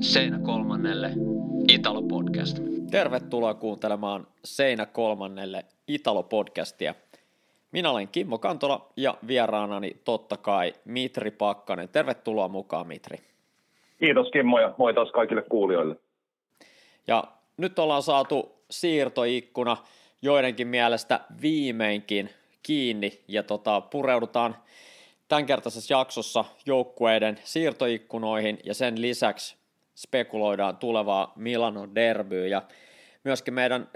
Seinä kolmannelle Italo-podcast. Tervetuloa kuuntelemaan Seinä kolmannelle Italo-podcastia. Minä olen Kimmo Kantola ja vieraanani totta kai Mitri Pakkanen. Tervetuloa mukaan Mitri. Kiitos Kimmo ja moi taas kaikille kuulijoille. Ja nyt ollaan saatu siirtoikkuna joidenkin mielestä viimeinkin kiinni ja tota, pureudutaan tämänkertaisessa jaksossa joukkueiden siirtoikkunoihin ja sen lisäksi spekuloidaan tulevaa Milano derbyä ja myöskin meidän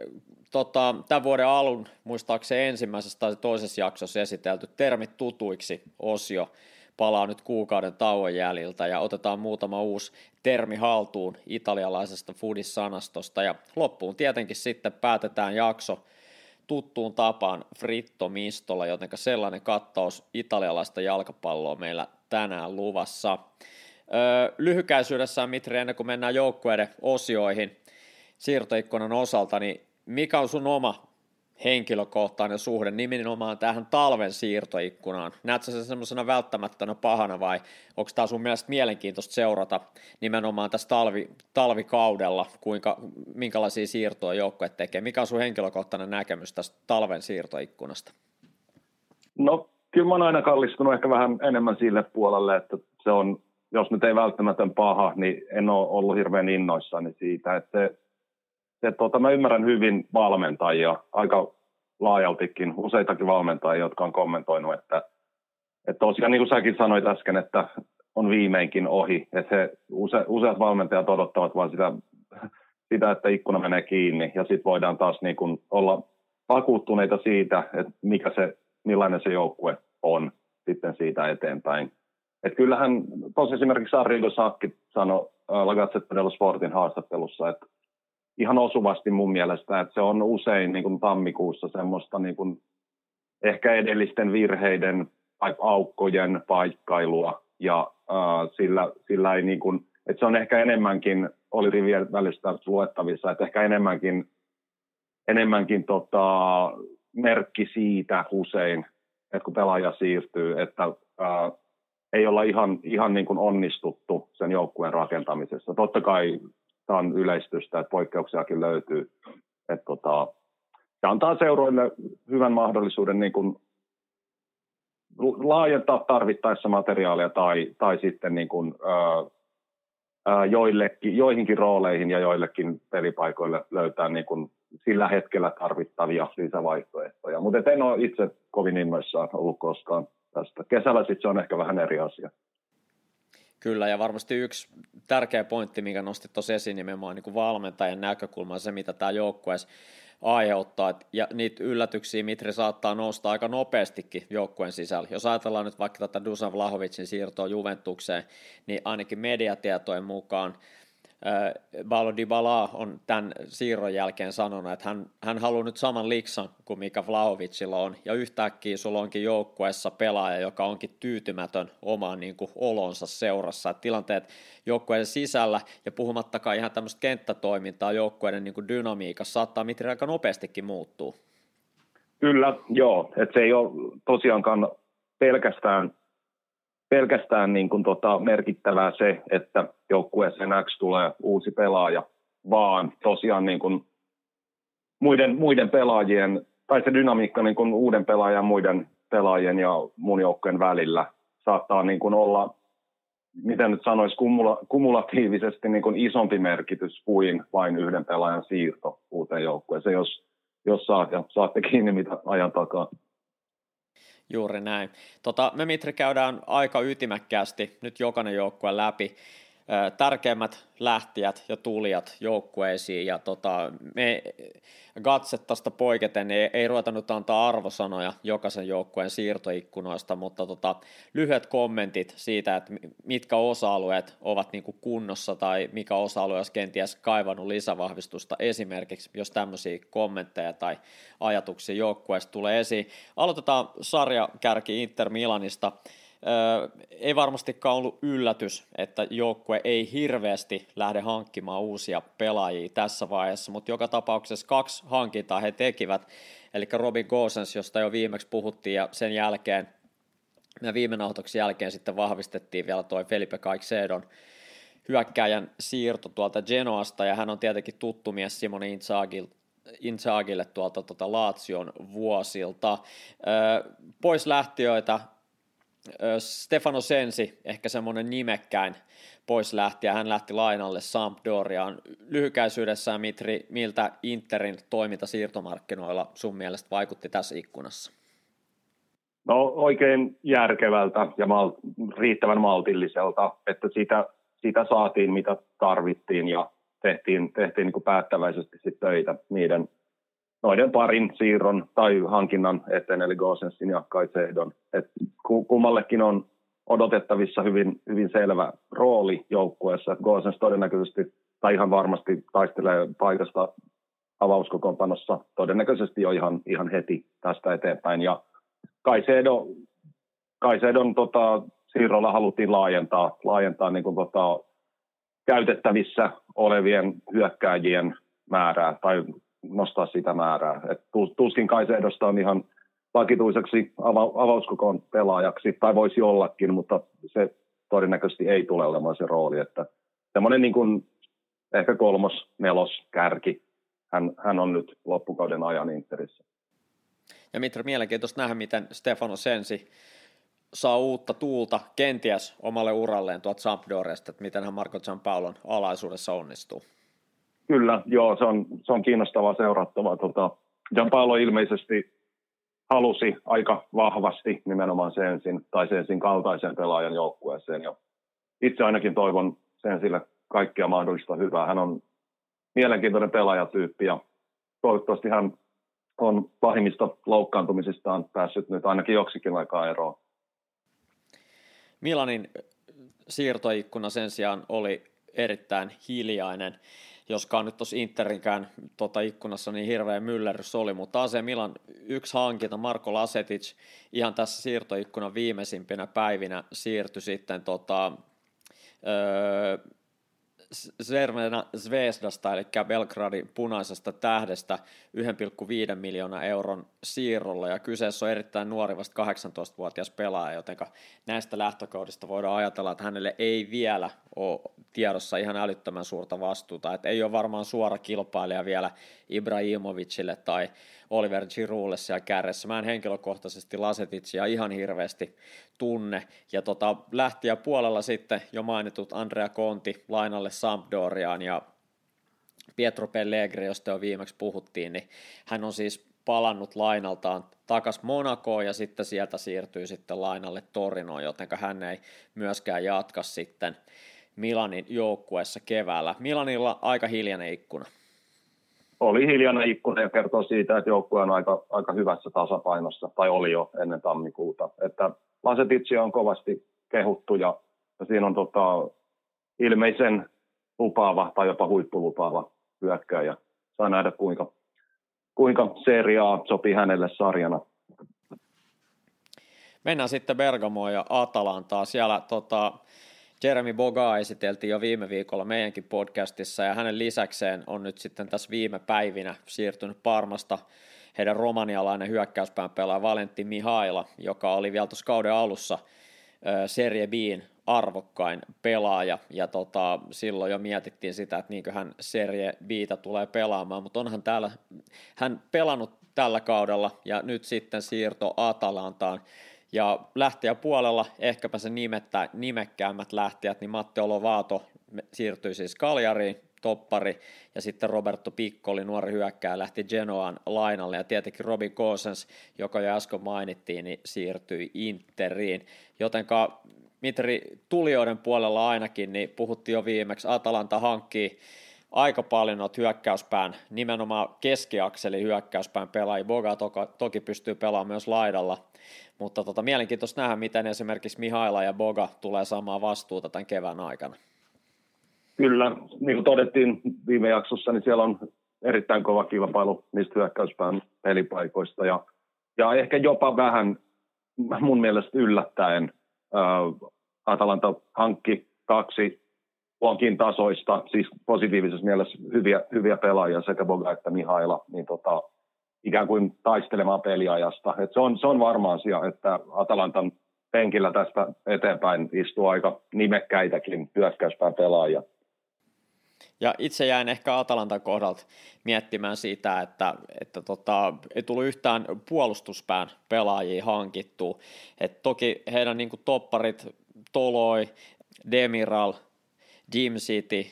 tota, tämän vuoden alun muistaakseni ensimmäisessä tai toisessa jaksossa esitelty termit tutuiksi osio palaa nyt kuukauden tauon jäljiltä ja otetaan muutama uusi termi haltuun italialaisesta foodis-sanastosta ja loppuun tietenkin sitten päätetään jakso tuttuun tapaan Fritto Mistolla, joten sellainen kattaus italialaista jalkapalloa meillä tänään luvassa. Lyhykäisyydessään Mitri, ennen kuin mennään joukkueiden osioihin siirtoikkunan osalta, niin mikä on sun oma henkilökohtainen suhde nimenomaan tähän talven siirtoikkunaan? Näetkö se semmoisena välttämättönä pahana vai onko tämä sun mielestä mielenkiintoista seurata nimenomaan tässä talvi, talvikaudella, kuinka, minkälaisia siirtoja joukkueet tekee? Mikä on sun henkilökohtainen näkemys tästä talven siirtoikkunasta? No kyllä mä oon aina kallistunut ehkä vähän enemmän sille puolelle, että se on, jos nyt ei välttämätön paha, niin en ole ollut hirveän innoissani siitä, että se se, tuota, mä ymmärrän hyvin valmentajia, aika laajaltikin, useitakin valmentajia, jotka on kommentoinut, että, että tosiaan niin kuin säkin sanoit äsken, että on viimeinkin ohi, että he, use, useat valmentajat odottavat vain sitä, sitä, että ikkuna menee kiinni. Ja sitten voidaan taas niin kuin olla vakuuttuneita siitä, että mikä se, millainen se joukkue on sitten siitä eteenpäin. Et kyllähän tosi esimerkiksi Arrigo Sakki sanoi La Gazzetta dello Sportin haastattelussa, että ihan osuvasti mun mielestä, että se on usein niin kuin tammikuussa semmoista niin kuin ehkä edellisten virheiden tai aukkojen paikkailua ja äh, sillä, sillä ei niin kuin, että se on ehkä enemmänkin, oli rivien välistä luettavissa, että ehkä enemmänkin, enemmänkin tota, merkki siitä usein, että kun pelaaja siirtyy, että äh, ei olla ihan, ihan niin kuin onnistuttu sen joukkueen rakentamisessa. Totta kai tämä on yleistystä, että poikkeuksiakin löytyy. Että tota, se antaa seuroille hyvän mahdollisuuden niin kuin laajentaa tarvittaessa materiaalia tai, tai sitten niin kuin, ää, joillekin, joihinkin rooleihin ja joillekin pelipaikoille löytää niin kuin sillä hetkellä tarvittavia lisävaihtoehtoja. Mutta en ole itse kovin innoissaan ollut koskaan tästä. Kesällä sitten se on ehkä vähän eri asia. Kyllä, ja varmasti yksi tärkeä pointti, minkä nostit tuossa esiin nimenomaan niin kuin valmentajan näkökulma, se mitä tämä joukkueessa aiheuttaa, ja niitä yllätyksiä Mitri saattaa nousta aika nopeastikin joukkueen sisällä. Jos ajatellaan nyt vaikka tätä Dusan Vlahovicin siirtoa Juventukseen, niin ainakin mediatietojen mukaan Balo Dybala on tämän siirron jälkeen sanonut, että hän, hän haluaa nyt saman liksan kuin mikä Vlahovicilla on, ja yhtäkkiä sulla onkin joukkueessa pelaaja, joka onkin tyytymätön omaan niin kuin, olonsa seurassa. Et tilanteet joukkueiden sisällä, ja puhumattakaan ihan tämmöistä kenttätoimintaa joukkueiden niin dynamiikassa, saattaa mitään aika nopeastikin muuttuu. Kyllä, joo. että se ei ole tosiaankaan pelkästään pelkästään niin kuin tota merkittävää se, että joukkueeseen X tulee uusi pelaaja, vaan tosiaan niin kuin muiden, muiden pelaajien, tai se dynamiikka niin kuin uuden pelaajan, muiden pelaajien ja mun joukkueen välillä saattaa niin kuin olla, miten nyt sanoisi, kumula, kumulatiivisesti niin kuin isompi merkitys kuin vain yhden pelaajan siirto uuteen joukkueeseen, jos, jos saat ja saatte kiinni mitä ajan takaa. Juuri näin. Tota, me Mitri käydään aika ytimäkkäästi nyt jokainen joukkue läpi tärkeimmät lähtijät ja tulijat joukkueisiin ja tota, me Gatsettasta poiketen niin ei ruveta nyt antaa arvosanoja jokaisen joukkueen siirtoikkunoista, mutta tota, lyhyet kommentit siitä, että mitkä osa-alueet ovat niin kuin kunnossa tai mikä osa-alue olisi kenties kaivannut lisävahvistusta esimerkiksi, jos tämmöisiä kommentteja tai ajatuksia joukkueesta tulee esiin. Aloitetaan sarjakärki Inter Milanista ei varmastikaan ollut yllätys, että joukkue ei hirveästi lähde hankkimaan uusia pelaajia tässä vaiheessa, mutta joka tapauksessa kaksi hankintaa he tekivät, eli Robin Gosens, josta jo viimeksi puhuttiin, ja sen jälkeen, ja viime nauhoituksen jälkeen sitten vahvistettiin vielä toi Felipe Caicedo hyökkäjän siirto tuolta Genoasta, ja hän on tietenkin tuttu mies Simone Inzagille tuolta tuota Laatsion vuosilta. Pois lähtiöitä Stefano Sensi, ehkä semmoinen nimekkäin pois lähti, ja hän lähti lainalle Sampdoriaan. Lyhykäisyydessään, Mitri, miltä Interin toiminta siirtomarkkinoilla sun mielestä vaikutti tässä ikkunassa? No oikein järkevältä ja mal- riittävän maltilliselta, että sitä, sitä saatiin mitä tarvittiin ja tehtiin, tehtiin niin kuin päättäväisesti sit töitä niiden noiden parin siirron tai hankinnan eteen, eli Gosensin ja Kaisehdon. Et kummallekin on odotettavissa hyvin, hyvin selvä rooli joukkueessa. Gosens todennäköisesti, tai ihan varmasti taistelee paikasta avauskokoonpanossa todennäköisesti jo ihan, ihan heti tästä eteenpäin. Ja Kaisedo, Kaisedon tota, siirrolla haluttiin laajentaa, laajentaa niin kuin, tota, käytettävissä olevien hyökkääjien määrää tai nostaa sitä määrää. Et tuskin Kaisedosta on ihan vakituiseksi ava- avauskokoon pelaajaksi, tai voisi ollakin, mutta se todennäköisesti ei tule olemaan se rooli, että semmoinen niin kuin ehkä kolmos, nelos kärki, hän, hän on nyt loppukauden ajan Interissä. Ja Mitra, mielenkiintoista nähdä, miten Stefano Sensi saa uutta tuulta kenties omalle uralleen tuolta Sampdoresta, että miten hän Marco Gianpaulon alaisuudessa onnistuu. Kyllä, joo, se on, se on kiinnostavaa seurattavaa. Tota, Gianpaolo ilmeisesti halusi aika vahvasti nimenomaan Sensin tai Sensin kaltaisen pelaajan joukkueeseen. Ja itse ainakin toivon Sensille kaikkea mahdollista hyvää. Hän on mielenkiintoinen pelaajatyyppi ja toivottavasti hän on pahimmista loukkaantumisistaan päässyt nyt ainakin joksikin aikaa eroon. Milanin siirtoikkuna sen sijaan oli erittäin hiljainen, joskaan nyt tuossa Interinkään tota ikkunassa niin hirveä myllerrys oli, mutta AC Milan yksi hankinta, Marko Lasetic, ihan tässä siirtoikkunan viimeisimpinä päivinä siirtyi sitten tota, öö, Zermena Zvezdasta, eli Belgradin punaisesta tähdestä 1,5 miljoonaa euron siirrolla, ja kyseessä on erittäin nuori, vasta 18-vuotias pelaaja, joten näistä lähtökohdista voidaan ajatella, että hänelle ei vielä ole tiedossa ihan älyttömän suurta vastuuta, että ei ole varmaan suora kilpailija vielä Ibrahimovicille tai Oliver Giroulle siellä kärjessä. Mä en henkilökohtaisesti Lasetitsia ihan hirveästi tunne. Ja tota, lähtiä puolella sitten jo mainitut Andrea Conti lainalle Sampdoriaan ja Pietro Pellegri, josta jo viimeksi puhuttiin, niin hän on siis palannut lainaltaan takas Monakoon ja sitten sieltä siirtyy sitten lainalle Torinoon, joten hän ei myöskään jatka sitten Milanin joukkueessa keväällä. Milanilla aika hiljainen ikkuna oli hiljainen ikkuna ja kertoo siitä, että joukkue on aika, aika hyvässä tasapainossa, tai oli jo ennen tammikuuta. Että Lasetitsi on kovasti kehuttu ja, ja siinä on tota, ilmeisen lupaava tai jopa huippulupaava hyökkäjä. Saa nähdä, kuinka, kuinka seriaa sopii hänelle sarjana. Mennään sitten Bergamoon ja Atalantaa. Siellä tota, Jeremy Boga esiteltiin jo viime viikolla meidänkin podcastissa ja hänen lisäkseen on nyt sitten tässä viime päivinä siirtynyt Parmasta heidän romanialainen hyökkäyspään pelaaja Valentti Mihaila, joka oli vielä tuossa kauden alussa Serie B:in arvokkain pelaaja, ja tota, silloin jo mietittiin sitä, että niinkö hän Serie Bitä tulee pelaamaan, mutta onhan täällä, hän pelannut tällä kaudella, ja nyt sitten siirto Atalantaan, ja lähtiä puolella ehkäpä se nimettä, nimekkäämmät lähtijät, niin Matti Olovaato siirtyi siis Kaljariin, toppari, ja sitten Roberto Piccoli, nuori hyökkääjä, lähti Genoaan lainalle, ja tietenkin Robin Gosens, joka jo äsken mainittiin, niin siirtyi Interiin. Jotenka Mitri tulijoiden puolella ainakin, niin puhuttiin jo viimeksi, Atalanta hankkii aika paljon noita hyökkäyspään, nimenomaan keskiakseli hyökkäyspään pelaajia. Boga toki pystyy pelaamaan myös laidalla, mutta tota, mielenkiintoista nähdä, miten esimerkiksi Mihaila ja Boga tulee saamaan vastuuta tämän kevään aikana. Kyllä, niin kuin todettiin viime jaksossa, niin siellä on erittäin kova kilpailu niistä hyökkäyspään pelipaikoista. Ja, ja ehkä jopa vähän mun mielestä yllättäen äh, Atalanta hankki kaksi luonkin tasoista, siis positiivisessa mielessä hyviä, hyviä pelaajia sekä Boga että Mihaila, niin tota, ikään kuin taistelemaan peliajasta. Et se, on, se on varma asia, että Atalantan penkillä tästä eteenpäin istuu aika nimekkäitäkin hyökkäyspään pelaajia. Ja itse jäin ehkä Atalantan kohdalta miettimään sitä, että, että tota, ei tullut yhtään puolustuspään pelaajia hankittua. Et toki heidän niin kuin, topparit Toloi, Demiral, Jim City,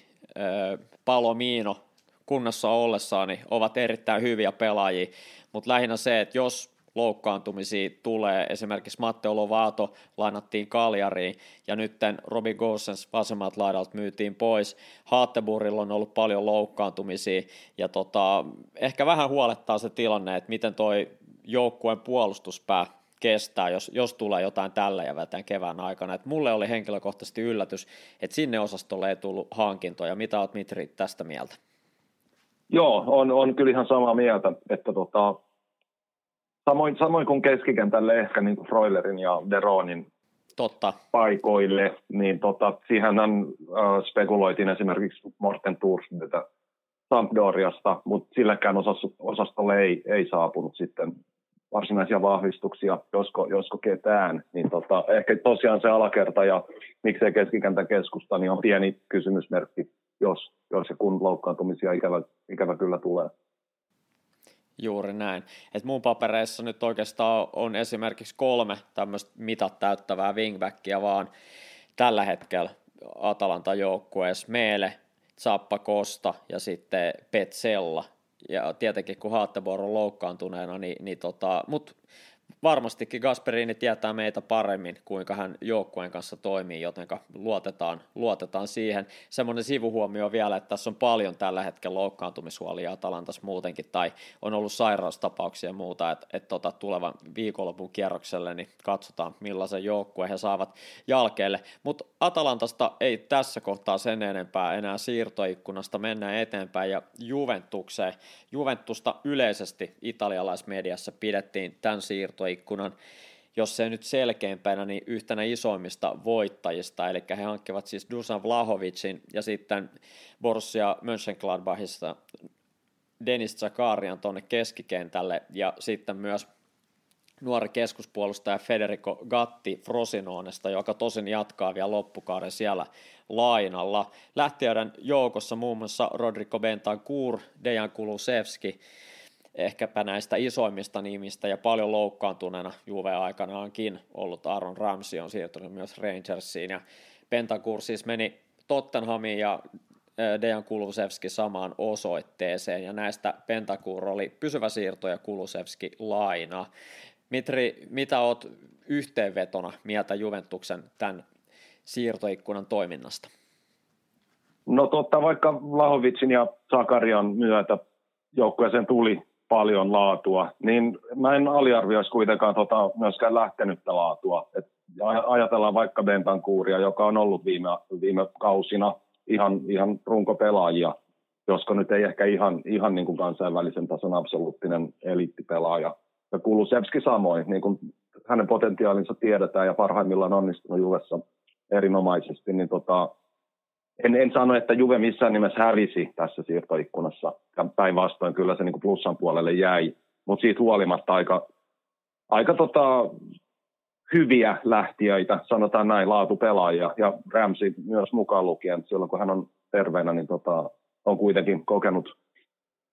Palomino kunnossa ollessaan niin ovat erittäin hyviä pelaajia, mutta lähinnä se, että jos loukkaantumisia tulee. Esimerkiksi Matteo Lovato lainattiin Kaljariin ja nyt Robbie Gosens vasemmat laidalta myytiin pois. Haatteburilla on ollut paljon loukkaantumisia ja tota, ehkä vähän huolettaa se tilanne, että miten toi joukkueen puolustuspää kestää, jos, jos tulee jotain tällä ja tämän kevään aikana. Et mulle oli henkilökohtaisesti yllätys, että sinne osastolle ei tullut hankintoja. Mitä olet Mitri tästä mieltä? Joo, on, on kyllä ihan samaa mieltä, että tota, Samoin, samoin kuin keskikentälle ehkä niin kuin Freulerin ja Deronin Totta. paikoille, niin tota, siihen äh, spekuloitiin esimerkiksi Morten Tursmiltä Sampdoriasta, mutta silläkään osastolle ei, ei saapunut sitten varsinaisia vahvistuksia, josko, josko ketään, niin tota, ehkä tosiaan se alakerta ja miksei keskikentän keskusta, niin on pieni kysymysmerkki, jos, jos ja kun loukkaantumisia ikävä, ikävä kyllä tulee. Juuri näin. Et mun papereissa nyt oikeastaan on esimerkiksi kolme tämmöistä mitat täyttävää wingbackia vaan tällä hetkellä Atalanta joukkueessa. Meele, Zappa Costa ja sitten Petsella. Ja tietenkin kun Haattebor on loukkaantuneena, niin, niin tota, mutta varmastikin Gasperini tietää meitä paremmin, kuinka hän joukkueen kanssa toimii, joten luotetaan, luotetaan siihen. Semmoinen sivuhuomio vielä, että tässä on paljon tällä hetkellä loukkaantumishuolia Atalantas muutenkin, tai on ollut sairaustapauksia ja muuta, että, että tota, tulevan viikonlopun kierrokselle, niin katsotaan millaisen joukkueen he saavat jalkeelle. Mutta Atalantasta ei tässä kohtaa sen enempää enää siirtoikkunasta, mennään eteenpäin ja Juventukseen. Juventusta yleisesti italialaismediassa pidettiin tämän siirtoikkunan, jos se nyt selkeimpänä, niin yhtenä isoimmista voittajista, eli he hankkivat siis Dusan Vlahovicin ja sitten Borussia Mönchengladbachista Denis Zakarian tuonne keskikentälle. Ja sitten myös nuori keskuspuolustaja Federico Gatti Frosinonesta, joka tosin jatkaa vielä loppukauden siellä lainalla. Lähtiöiden joukossa muun muassa Rodrigo Bentancur, Dejan Kulusevski, ehkäpä näistä isoimmista nimistä ja paljon loukkaantuneena Juve aikanaankin ollut Aaron Ramsey on siirtynyt myös Rangersiin ja Bentancur siis meni Tottenhamiin ja Dejan Kulusevski samaan osoitteeseen ja näistä Pentakur oli pysyvä siirto ja Kulusevski laina. Mitri, mitä oot yhteenvetona mieltä Juventuksen tämän siirtoikkunan toiminnasta? No totta, vaikka Lahovitsin ja Sakarian myötä joukkueeseen tuli paljon laatua, niin mä en aliarvioisi kuitenkaan tota myöskään lähtenyttä laatua. Et ajatellaan vaikka Bentankuuria, joka on ollut viime, viime kausina ihan, ihan runkopelaajia, josko nyt ei ehkä ihan, ihan niin kuin kansainvälisen tason absoluuttinen eliittipelaaja – ja Kulusevski samoin, niin kuin hänen potentiaalinsa tiedetään ja parhaimmillaan onnistunut Juvessa erinomaisesti, niin tota, en, en sano, että Juve missään nimessä hävisi tässä siirtoikkunassa. Päinvastoin kyllä se niin plussan puolelle jäi, mutta siitä huolimatta aika, aika tota, hyviä lähtiöitä, sanotaan näin, laatupelaajia, ja Ramsey myös mukaan lukien, silloin kun hän on terveenä, niin tota, on kuitenkin kokenut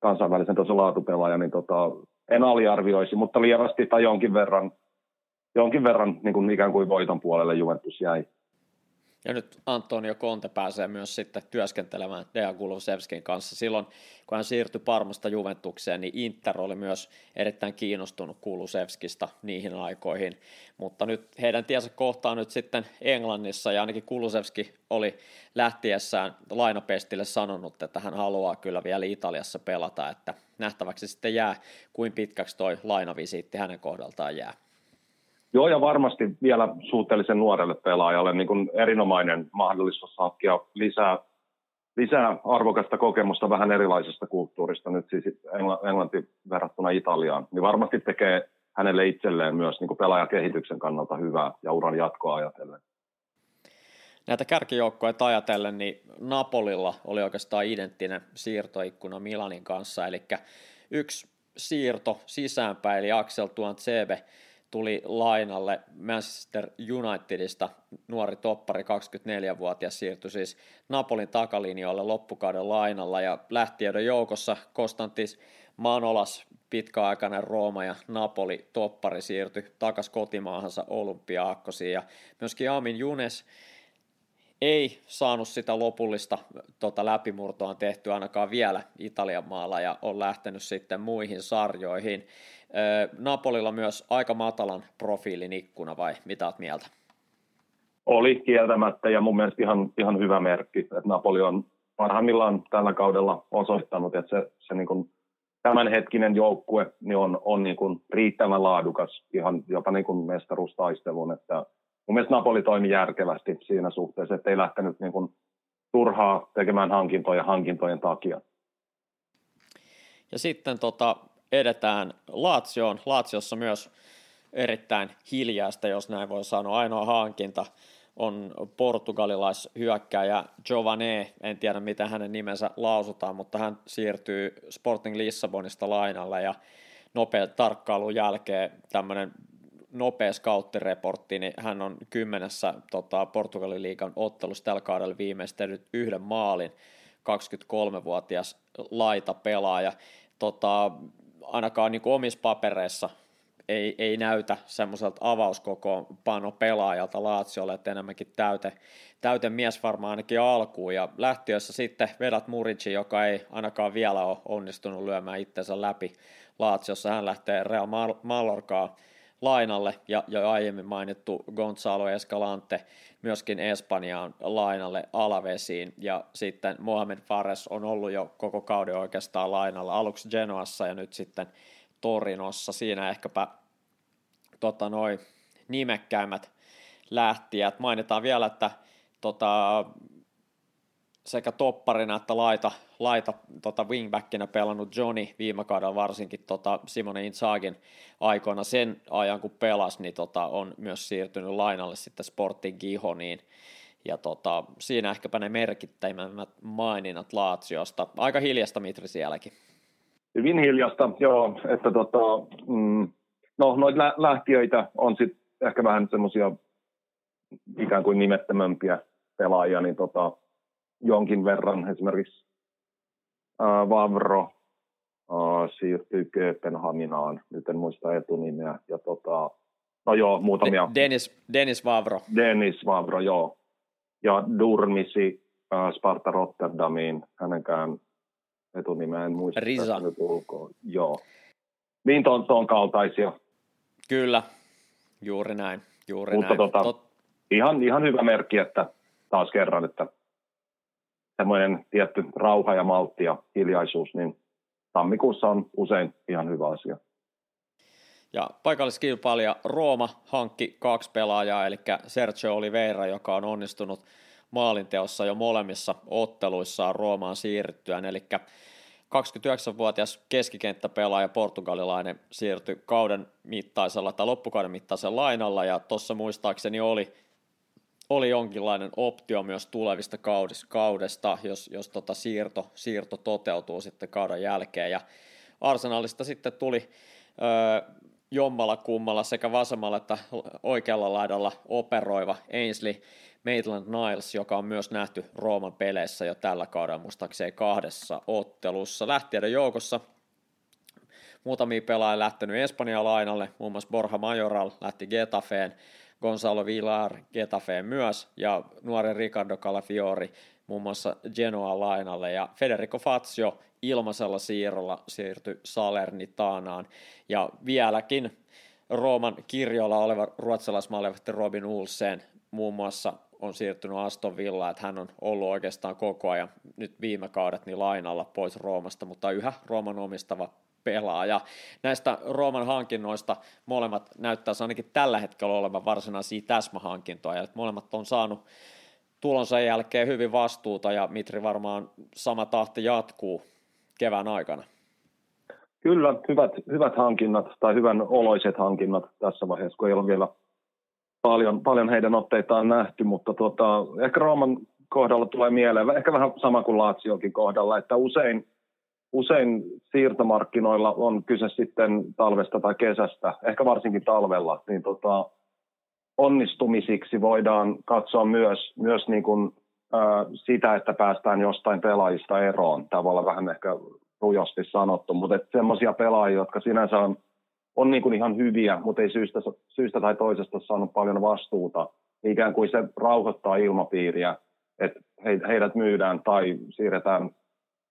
kansainvälisen tason laatupelaaja, niin tota, en aliarvioisi, mutta lievästi tai jonkin verran, jonkin verran niin kuin ikään kuin voiton puolelle Juventus jäi. Ja nyt Antonio Conte pääsee myös sitten työskentelemään Dejan Kulusevskin kanssa. Silloin, kun hän siirtyi Parmasta Juventukseen, niin Inter oli myös erittäin kiinnostunut Kulusevskista niihin aikoihin. Mutta nyt heidän tiensä kohtaa nyt sitten Englannissa, ja ainakin Kulusevski oli lähtiessään lainapestille sanonut, että hän haluaa kyllä vielä Italiassa pelata, että nähtäväksi sitten jää, kuin pitkäksi toi lainavisiitti hänen kohdaltaan jää. Joo, ja varmasti vielä suhteellisen nuorelle pelaajalle niin kuin erinomainen mahdollisuus hankkia lisää, lisää arvokasta kokemusta vähän erilaisesta kulttuurista, nyt siis Englanti verrattuna Italiaan, niin varmasti tekee hänelle itselleen myös niin kuin pelaajakehityksen kannalta hyvää ja uran jatkoa ajatellen. Näitä kärkijoukkoja ajatellen, niin Napolilla oli oikeastaan identtinen siirtoikkuna Milanin kanssa, eli yksi siirto sisäänpäin, eli Axel Tuantsebe tuli lainalle Manchester Unitedista, nuori toppari, 24-vuotias, siirtyi siis Napolin takalinjoille loppukauden lainalla ja lähtiöiden joukossa Konstantis Manolas, pitkäaikainen Rooma ja Napoli toppari siirtyi takaisin kotimaahansa Olympiaakkosiin ja myöskin Amin Junes ei saanut sitä lopullista tota, läpimurtoa tehty ainakaan vielä Italian maalla ja on lähtenyt sitten muihin sarjoihin. Napolilla myös aika matalan profiilin ikkuna vai mitä olet mieltä? Oli kieltämättä ja mun mielestä ihan, ihan hyvä merkki, että Napoli on parhaimmillaan tällä kaudella osoittanut, että se, se niin kuin tämänhetkinen joukkue niin on, on niin kuin riittävän laadukas ihan jopa niin kuin mestaruustaisteluun, että mun mielestä Napoli toimi järkevästi siinä suhteessa, että ei lähtenyt niin kuin turhaa tekemään hankintoja hankintojen takia. Ja sitten tota, edetään Laatsioon. Laatsiossa myös erittäin hiljaista, jos näin voi sanoa. Ainoa hankinta on portugalilaishyökkäjä Giovanni, en tiedä miten hänen nimensä lausutaan, mutta hän siirtyy Sporting Lissabonista lainalle ja nopea tarkkailun jälkeen tämmöinen nopea scouttireportti, niin hän on kymmenessä tota, Portugalin liigan ottelussa tällä kaudella viimeistellyt yhden maalin, 23-vuotias laita pelaaja. Tota, ainakaan niin omissa papereissa ei, ei näytä semmoiselta avauskokoonpano pelaajalta Laatsiolle, että enemmänkin täyte, täyte mies varmaan ainakin alkuun. Ja lähtiössä sitten vedät Murici, joka ei ainakaan vielä ole onnistunut lyömään itsensä läpi Laatsiossa. Hän lähtee Real Mallorcaa lainalle ja jo aiemmin mainittu Gonzalo Escalante myöskin Espanjaan lainalle Alavesiin ja sitten Mohamed Fares on ollut jo koko kauden oikeastaan lainalla aluksi Genoassa ja nyt sitten Torinossa. Siinä ehkäpä tota, noin nimekkäimmät lähtijät. Mainitaan vielä, että tota, sekä topparina että laita, laita tota wingbackinä pelannut Johnny viime kaudella varsinkin tota Simone Inzagin aikoina sen ajan kun pelasi, niin tota, on myös siirtynyt lainalle sitten Sporting Gihoniin. Ja tota, siinä ehkäpä ne merkittäimmät maininnat Laatsiosta. Aika hiljasta Mitri sielläkin. Hyvin hiljasta, joo. Että tota, mm, no, noita lä- lähtiöitä on sitten ehkä vähän semmoisia ikään kuin nimettömämpiä pelaajia, niin tota, jonkin verran esimerkiksi ää, Vavro ää, siirtyi Kööpenhaminaan, nyt en muista etunimeä, ja tota, no joo, muutamia. Dennis, Dennis Vavro. Dennis Vavro, joo. Ja Durmisi ää, Sparta Rotterdamiin, hänenkään etunimeä en muista. Risa. Nyt ulkoa. Joo. Niin ton, ton kaltaisia. Kyllä, juuri näin. Juuri Mutta näin. Tota, Tot... ihan, ihan hyvä merkki, että taas kerran, että semmoinen tietty rauha ja maltti ja hiljaisuus, niin tammikuussa on usein ihan hyvä asia. Ja paikalliskilpailija Rooma hankki kaksi pelaajaa, eli Sergio Oliveira, joka on onnistunut maalinteossa jo molemmissa otteluissaan Roomaan siirryttyään, eli 29-vuotias keskikenttäpelaaja portugalilainen siirtyi kauden mittaisella tai loppukauden mittaisella lainalla ja tuossa muistaakseni oli oli jonkinlainen optio myös tulevista kaudesta, jos, jos tota siirto, siirto toteutuu sitten kauden jälkeen. Ja Arsenalista sitten tuli ö, jommalla kummalla sekä vasemmalla että oikealla laidalla operoiva Ainsley Maitland Niles, joka on myös nähty Rooman peleissä jo tällä kaudella muistaakseni kahdessa ottelussa. Lähtiöiden joukossa muutamia pelaajia lähtenyt Espanjan lainalle, muun muassa Borja Majoral lähti Getafeen, Gonzalo Villar Getafeen myös, ja nuori Ricardo Calafiori muun muassa Genoa lainalle, ja Federico Fazio ilmaisella siirrolla siirtyi Salernitaanaan, ja vieläkin Rooman kirjoilla oleva ruotsalaismaalivahti Robin Ulsen muun muassa on siirtynyt Aston Villaan, että hän on ollut oikeastaan koko ajan nyt viime kaudet niin lainalla pois Roomasta, mutta yhä Rooman omistava pelaaja. Näistä Rooman hankinnoista molemmat näyttäisi ainakin tällä hetkellä olevan varsinaisia täsmähankintoja, että molemmat on saanut tulonsa jälkeen hyvin vastuuta ja Mitri varmaan sama tahti jatkuu kevään aikana. Kyllä, hyvät, hyvät hankinnat tai hyvän oloiset hankinnat tässä vaiheessa, kun ei ole vielä paljon, paljon heidän otteitaan nähty, mutta tuota, ehkä Rooman kohdalla tulee mieleen, ehkä vähän sama kuin Laatsiokin kohdalla, että usein usein siirtomarkkinoilla on kyse sitten talvesta tai kesästä, ehkä varsinkin talvella, niin tota, onnistumisiksi voidaan katsoa myös, myös niin kuin, ää, sitä, että päästään jostain pelaajista eroon. Olla vähän ehkä rujosti sanottu, mutta semmoisia pelaajia, jotka sinänsä on, on niin kuin ihan hyviä, mutta ei syystä, syystä tai toisesta saanut paljon vastuuta. Ikään kuin se rauhoittaa ilmapiiriä, että heidät myydään tai siirretään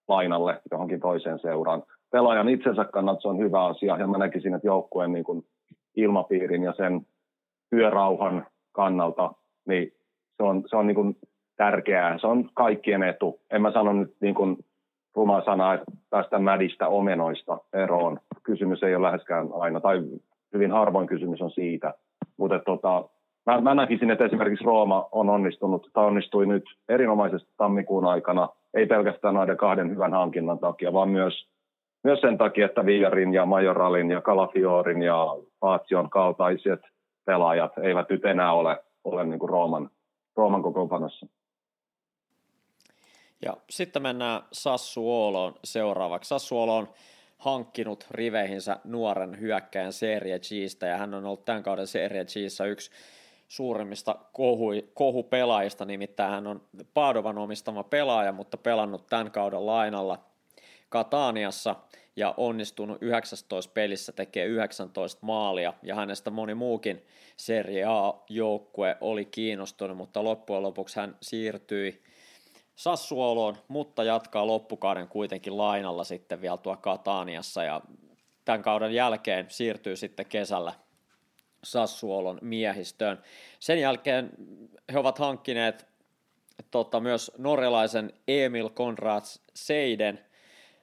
lainalle johonkin toiseen seuraan. Pelaajan itsensä kannalta se on hyvä asia, ja mä näkisin, että joukkueen niin kuin ilmapiirin ja sen työrauhan kannalta, niin se on, se on niin kuin tärkeää. Se on kaikkien etu. En mä sano nyt niin kuin ruma sana, että päästä mädistä omenoista eroon. Kysymys ei ole läheskään aina, tai hyvin harvoin kysymys on siitä. Mutta tota, mä, mä näkisin, että esimerkiksi Rooma on onnistunut, tai onnistui nyt erinomaisesti tammikuun aikana, ei pelkästään näiden kahden hyvän hankinnan takia, vaan myös, myös sen takia, että Villarin ja Majoralin ja Calafiorin ja Fazion kaltaiset pelaajat eivät nyt enää ole, ole niin kuin Rooman, Rooman kokoonpanossa. Ja sitten mennään Sassuoloon seuraavaksi. Sassuolo on hankkinut riveihinsä nuoren hyökkäjän Serie Gistä ja hän on ollut tämän kauden Serie Gissä yksi suurimmista kohu, kohupelaajista, nimittäin hän on Padovan omistama pelaaja, mutta pelannut tämän kauden lainalla Kataniassa ja onnistunut 19 pelissä tekee 19 maalia ja hänestä moni muukin Serie A-joukkue oli kiinnostunut, mutta loppujen lopuksi hän siirtyi Sassuoloon, mutta jatkaa loppukauden kuitenkin lainalla sitten vielä tuo Kataniassa ja tämän kauden jälkeen siirtyy sitten kesällä Sassuolon miehistöön. Sen jälkeen he ovat hankkineet tota, myös norjalaisen Emil Konrads Seiden.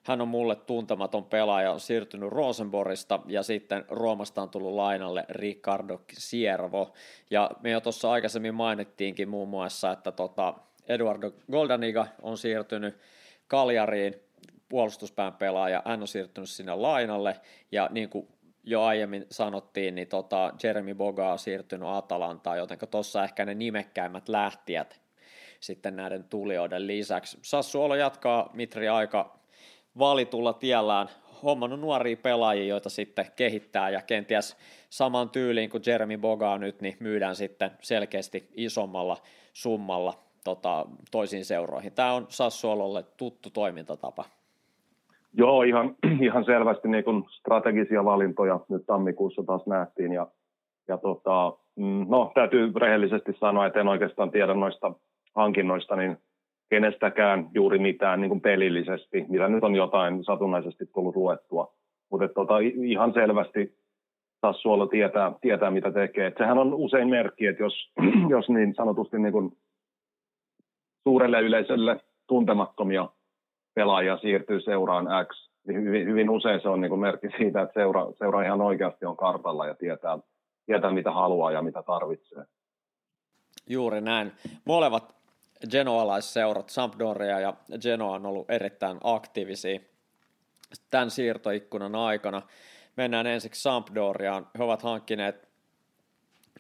Hän on mulle tuntematon pelaaja, on siirtynyt Rosenborgista ja sitten Roomasta on tullut lainalle Ricardo Siervo. Ja me jo tuossa aikaisemmin mainittiinkin muun muassa, että tota, Eduardo Goldaniga on siirtynyt Kaljariin puolustuspään pelaaja, hän on siirtynyt sinne lainalle, ja niin kuin jo aiemmin sanottiin, niin tota Jeremy Boga on siirtynyt Atalantaan, joten tuossa ehkä ne nimekkäimmät lähtijät sitten näiden tulijoiden lisäksi. Sassuolo jatkaa Mitri aika valitulla tiellään, hommannut nuoria pelaajia, joita sitten kehittää ja kenties saman tyyliin kuin Jeremy Boga nyt, niin myydään sitten selkeästi isommalla summalla tota, toisiin seuroihin. Tämä on Sassuololle tuttu toimintatapa. Joo, ihan, ihan selvästi niin kuin strategisia valintoja nyt tammikuussa taas nähtiin. Ja, ja tota, mm, no, täytyy rehellisesti sanoa, että en oikeastaan tiedä noista hankinnoista, niin kenestäkään juuri mitään niin kuin pelillisesti, mitä nyt on jotain satunnaisesti tullut luettua. Mutta tota, ihan selvästi Sassuolo tietää, tietää mitä tekee. Et sehän on usein merkki, että jos, jos niin sanotusti niin kuin suurelle yleisölle tuntemattomia pelaajia siirtyy seuraan X, niin hyvin, hyvin usein se on niin kuin merkki siitä, että seura, seura ihan oikeasti on kartalla ja tietää, tietää, mitä haluaa ja mitä tarvitsee. Juuri näin. Molemmat genoalaisseurat, Sampdoria ja Genoa on ollut erittäin aktiivisia tämän siirtoikkunan aikana. Mennään ensiksi Sampdoriaan. He ovat hankkineet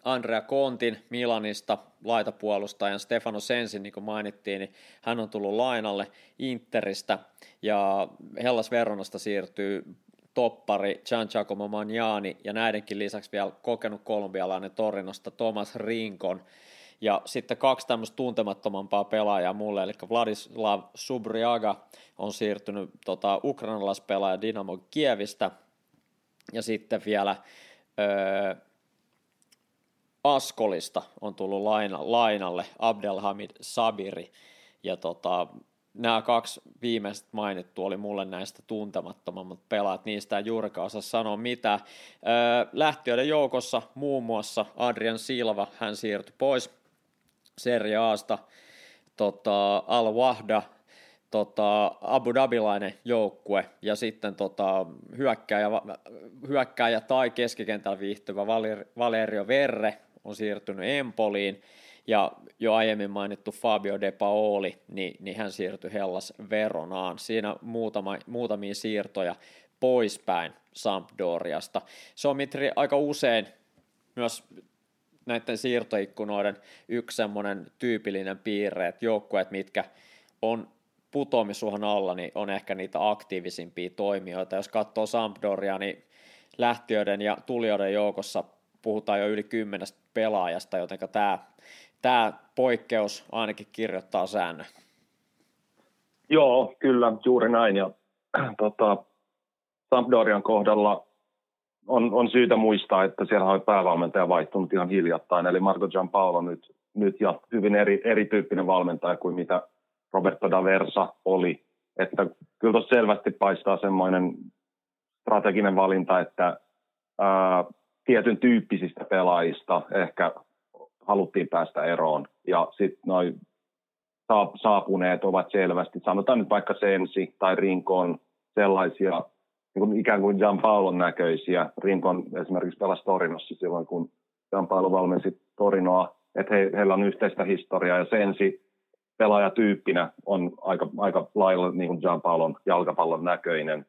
Andrea Kontin Milanista, laitapuolustajan Stefano Sensin, niin kuin mainittiin, niin hän on tullut lainalle Interistä ja Hellas Veronasta siirtyy toppari Giangiacomo Magnani ja näidenkin lisäksi vielä kokenut kolumbialainen Torinosta Thomas Rinkon. Ja sitten kaksi tämmöistä tuntemattomampaa pelaajaa mulle, eli Vladislav Subriaga on siirtynyt tota, ukrainalaispelaaja Dynamo Kievistä, ja sitten vielä öö, Askolista on tullut laina, lainalle Abdelhamid Sabiri, ja tota, nämä kaksi viimeistä mainittu oli mulle näistä tuntemattomammat pelaat, niistä ei juurikaan osaa sanoa mitään. Öö, lähtiöiden joukossa muun muassa Adrian Silva, hän siirtyi pois Serie Asta, tota, Al-Wahda, tota, Abu Dhabilainen joukkue. Ja sitten tota, hyökkääjä, hyökkääjä tai keskikentällä viihtyvä Valerio Verre on siirtynyt Empoliin, ja jo aiemmin mainittu Fabio De Paoli, niin, niin hän siirtyi Hellas Veronaan. Siinä muutama, muutamia siirtoja poispäin Sampdoriasta. Se on Mitri aika usein myös näiden siirtoikkunoiden yksi semmoinen tyypillinen piirre, että joukkueet, mitkä on putoamisuhan alla, niin on ehkä niitä aktiivisimpia toimijoita. Jos katsoo Sampdoria, niin lähtiöiden ja tulijoiden joukossa puhutaan jo yli kymmenestä pelaajasta, joten tämä, tämä poikkeus ainakin kirjoittaa säännön. Joo, kyllä, juuri näin. Ja, tota, Sampdorian kohdalla on, on syytä muistaa, että siellä on päävalmentaja vaihtunut ihan hiljattain, eli Marco Giampaolo nyt, nyt ja hyvin eri, erityyppinen valmentaja kuin mitä Roberto Daversa oli. Että kyllä tuossa selvästi paistaa semmoinen strateginen valinta, että ää, tietyn tyyppisistä pelaajista ehkä haluttiin päästä eroon. Ja sitten noin saapuneet ovat selvästi, sanotaan nyt vaikka Sensi tai Rinkon, sellaisia niin kuin ikään kuin Paulon näköisiä. Rinkon esimerkiksi pelasi Torinossa silloin, kun Paolo valmensi Torinoa, että he, heillä on yhteistä historiaa ja Sensi pelaajatyyppinä on aika, aika lailla niin kuin Paulon jalkapallon näköinen.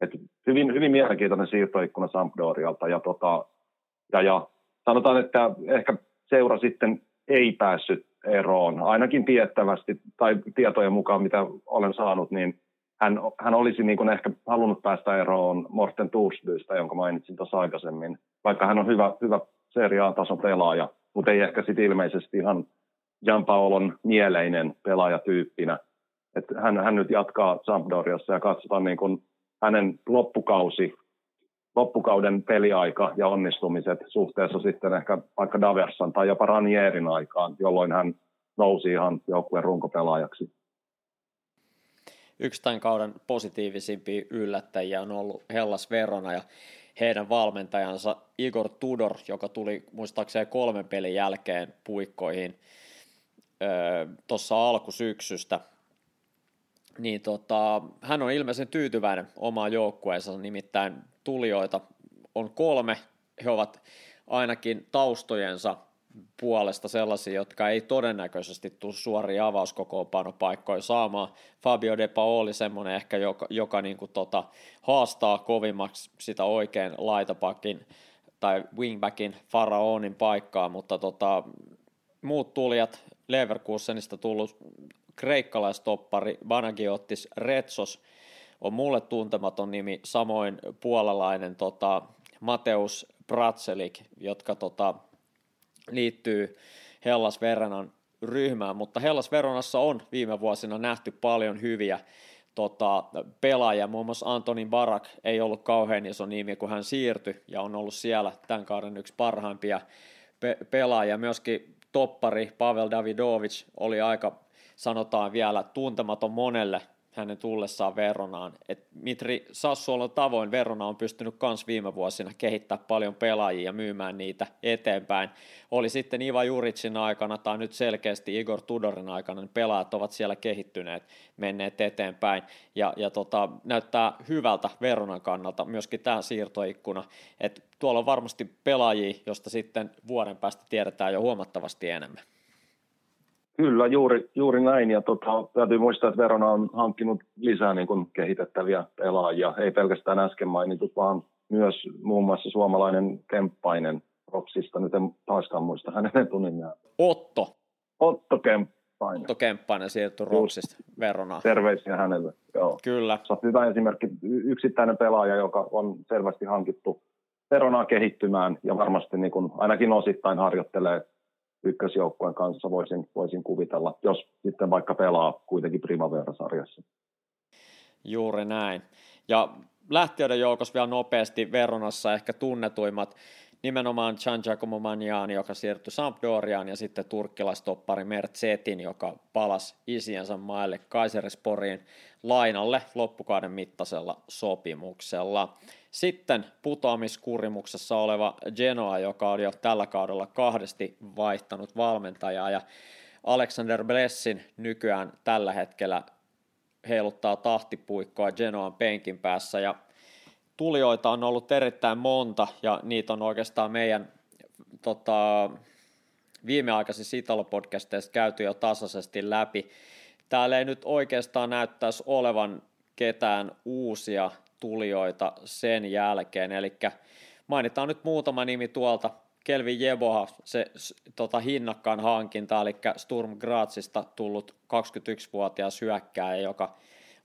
Et hyvin, hyvin mielenkiintoinen siirtoikkuna Sampdorialta ja, tota, ja, ja sanotaan, että ehkä seura sitten ei päässyt eroon, ainakin tiettävästi tai tietojen mukaan, mitä olen saanut, niin hän, hän olisi niin kuin ehkä halunnut päästä eroon Morten Tuusbystä, jonka mainitsin tuossa aikaisemmin, vaikka hän on hyvä, hyvä seriaan tason pelaaja, mutta ei ehkä sitten ilmeisesti ihan Paolon mieleinen pelaajatyyppinä. Että hän, hän nyt jatkaa Sampdoriassa ja katsotaan niin kuin hänen loppukausi, loppukauden peliaika ja onnistumiset suhteessa sitten ehkä vaikka Daversan tai jopa Ranierin aikaan, jolloin hän nousi ihan joukkueen runkopelaajaksi. Yksi tämän kauden positiivisimpia yllättäjiä on ollut Hellas Verona ja heidän valmentajansa Igor Tudor, joka tuli muistaakseni kolmen pelin jälkeen puikkoihin tuossa alkusyksystä, niin tota, hän on ilmeisen tyytyväinen omaan joukkueensa, nimittäin tulijoita on kolme, he ovat ainakin taustojensa puolesta sellaisia, jotka ei todennäköisesti tule suoria avauskokoonpanopaikkoja saamaan. Fabio De Paoli semmoinen ehkä, joka, joka niin kuin tota, haastaa kovimmaksi sitä oikein laitapakin tai wingbackin Faraonin paikkaa, mutta tota, muut tulijat, Leverkusenista tullut kreikkalaistoppari Banagiotis Retsos on mulle tuntematon nimi, samoin puolalainen tota, Mateus Pratselik, jotka tota, liittyy Hellas Veronan ryhmään, mutta Hellas Veronassa on viime vuosina nähty paljon hyviä tota, pelaajia, muun muassa Antonin Barak ei ollut kauhean iso nimi, kun hän siirtyi ja on ollut siellä tämän kauden yksi parhaimpia pe- pelaajia. Myöskin toppari Pavel Davidovic oli aika, sanotaan vielä, tuntematon monelle hänen tullessaan Veronaan. Et Mitri Sassuolon tavoin Verona on pystynyt myös viime vuosina kehittämään paljon pelaajia ja myymään niitä eteenpäin. Oli sitten Iva Juricin aikana tai nyt selkeästi Igor Tudorin aikana, niin pelaajat ovat siellä kehittyneet, menneet eteenpäin ja, ja tota, näyttää hyvältä Veronan kannalta myöskin tämä siirtoikkuna, että tuolla on varmasti pelaajia, josta sitten vuoden päästä tiedetään jo huomattavasti enemmän. Kyllä, juuri, juuri näin. Ja tota, täytyy muistaa, että Verona on hankkinut lisää niin kuin kehitettäviä pelaajia. Ei pelkästään äsken mainitut, vaan myös muun muassa suomalainen Kemppainen Ropsista. Nyt en taaskaan muista hänen etunimeään. Otto. Otto Kemppainen. Otto Kemppainen siirtyi Ropsista Veronaan. Terveisiä hänelle. Joo. Kyllä. Se on hyvä esimerkki. Yksittäinen pelaaja, joka on selvästi hankittu Veronaa kehittymään ja varmasti niin kuin ainakin osittain harjoittelee ykkösjoukkueen kanssa voisin, voisin kuvitella, jos sitten vaikka pelaa kuitenkin Primavera-sarjassa. Juuri näin. Ja lähtiöiden joukossa vielä nopeasti Veronassa ehkä tunnetuimmat nimenomaan Gian Giacomo Magnani, joka siirtyi Sampdoriaan, ja sitten turkkilaistoppari Mertsetin, joka palasi isiensä maille Kaiserisporiin lainalle loppukauden mittaisella sopimuksella. Sitten putoamiskurimuksessa oleva Genoa, joka on jo tällä kaudella kahdesti vaihtanut valmentajaa, ja Alexander Blessin nykyään tällä hetkellä heiluttaa tahtipuikkoa Genoan penkin päässä, ja tulijoita on ollut erittäin monta, ja niitä on oikeastaan meidän tota, viimeaikaisissa Italo-podcasteissa käyty jo tasaisesti läpi. Täällä ei nyt oikeastaan näyttäisi olevan ketään uusia tulijoita sen jälkeen, eli mainitaan nyt muutama nimi tuolta Kelvin Jeboha, se tota, hinnakkaan hankinta, eli Sturm Grazista tullut 21-vuotias hyökkääjä, joka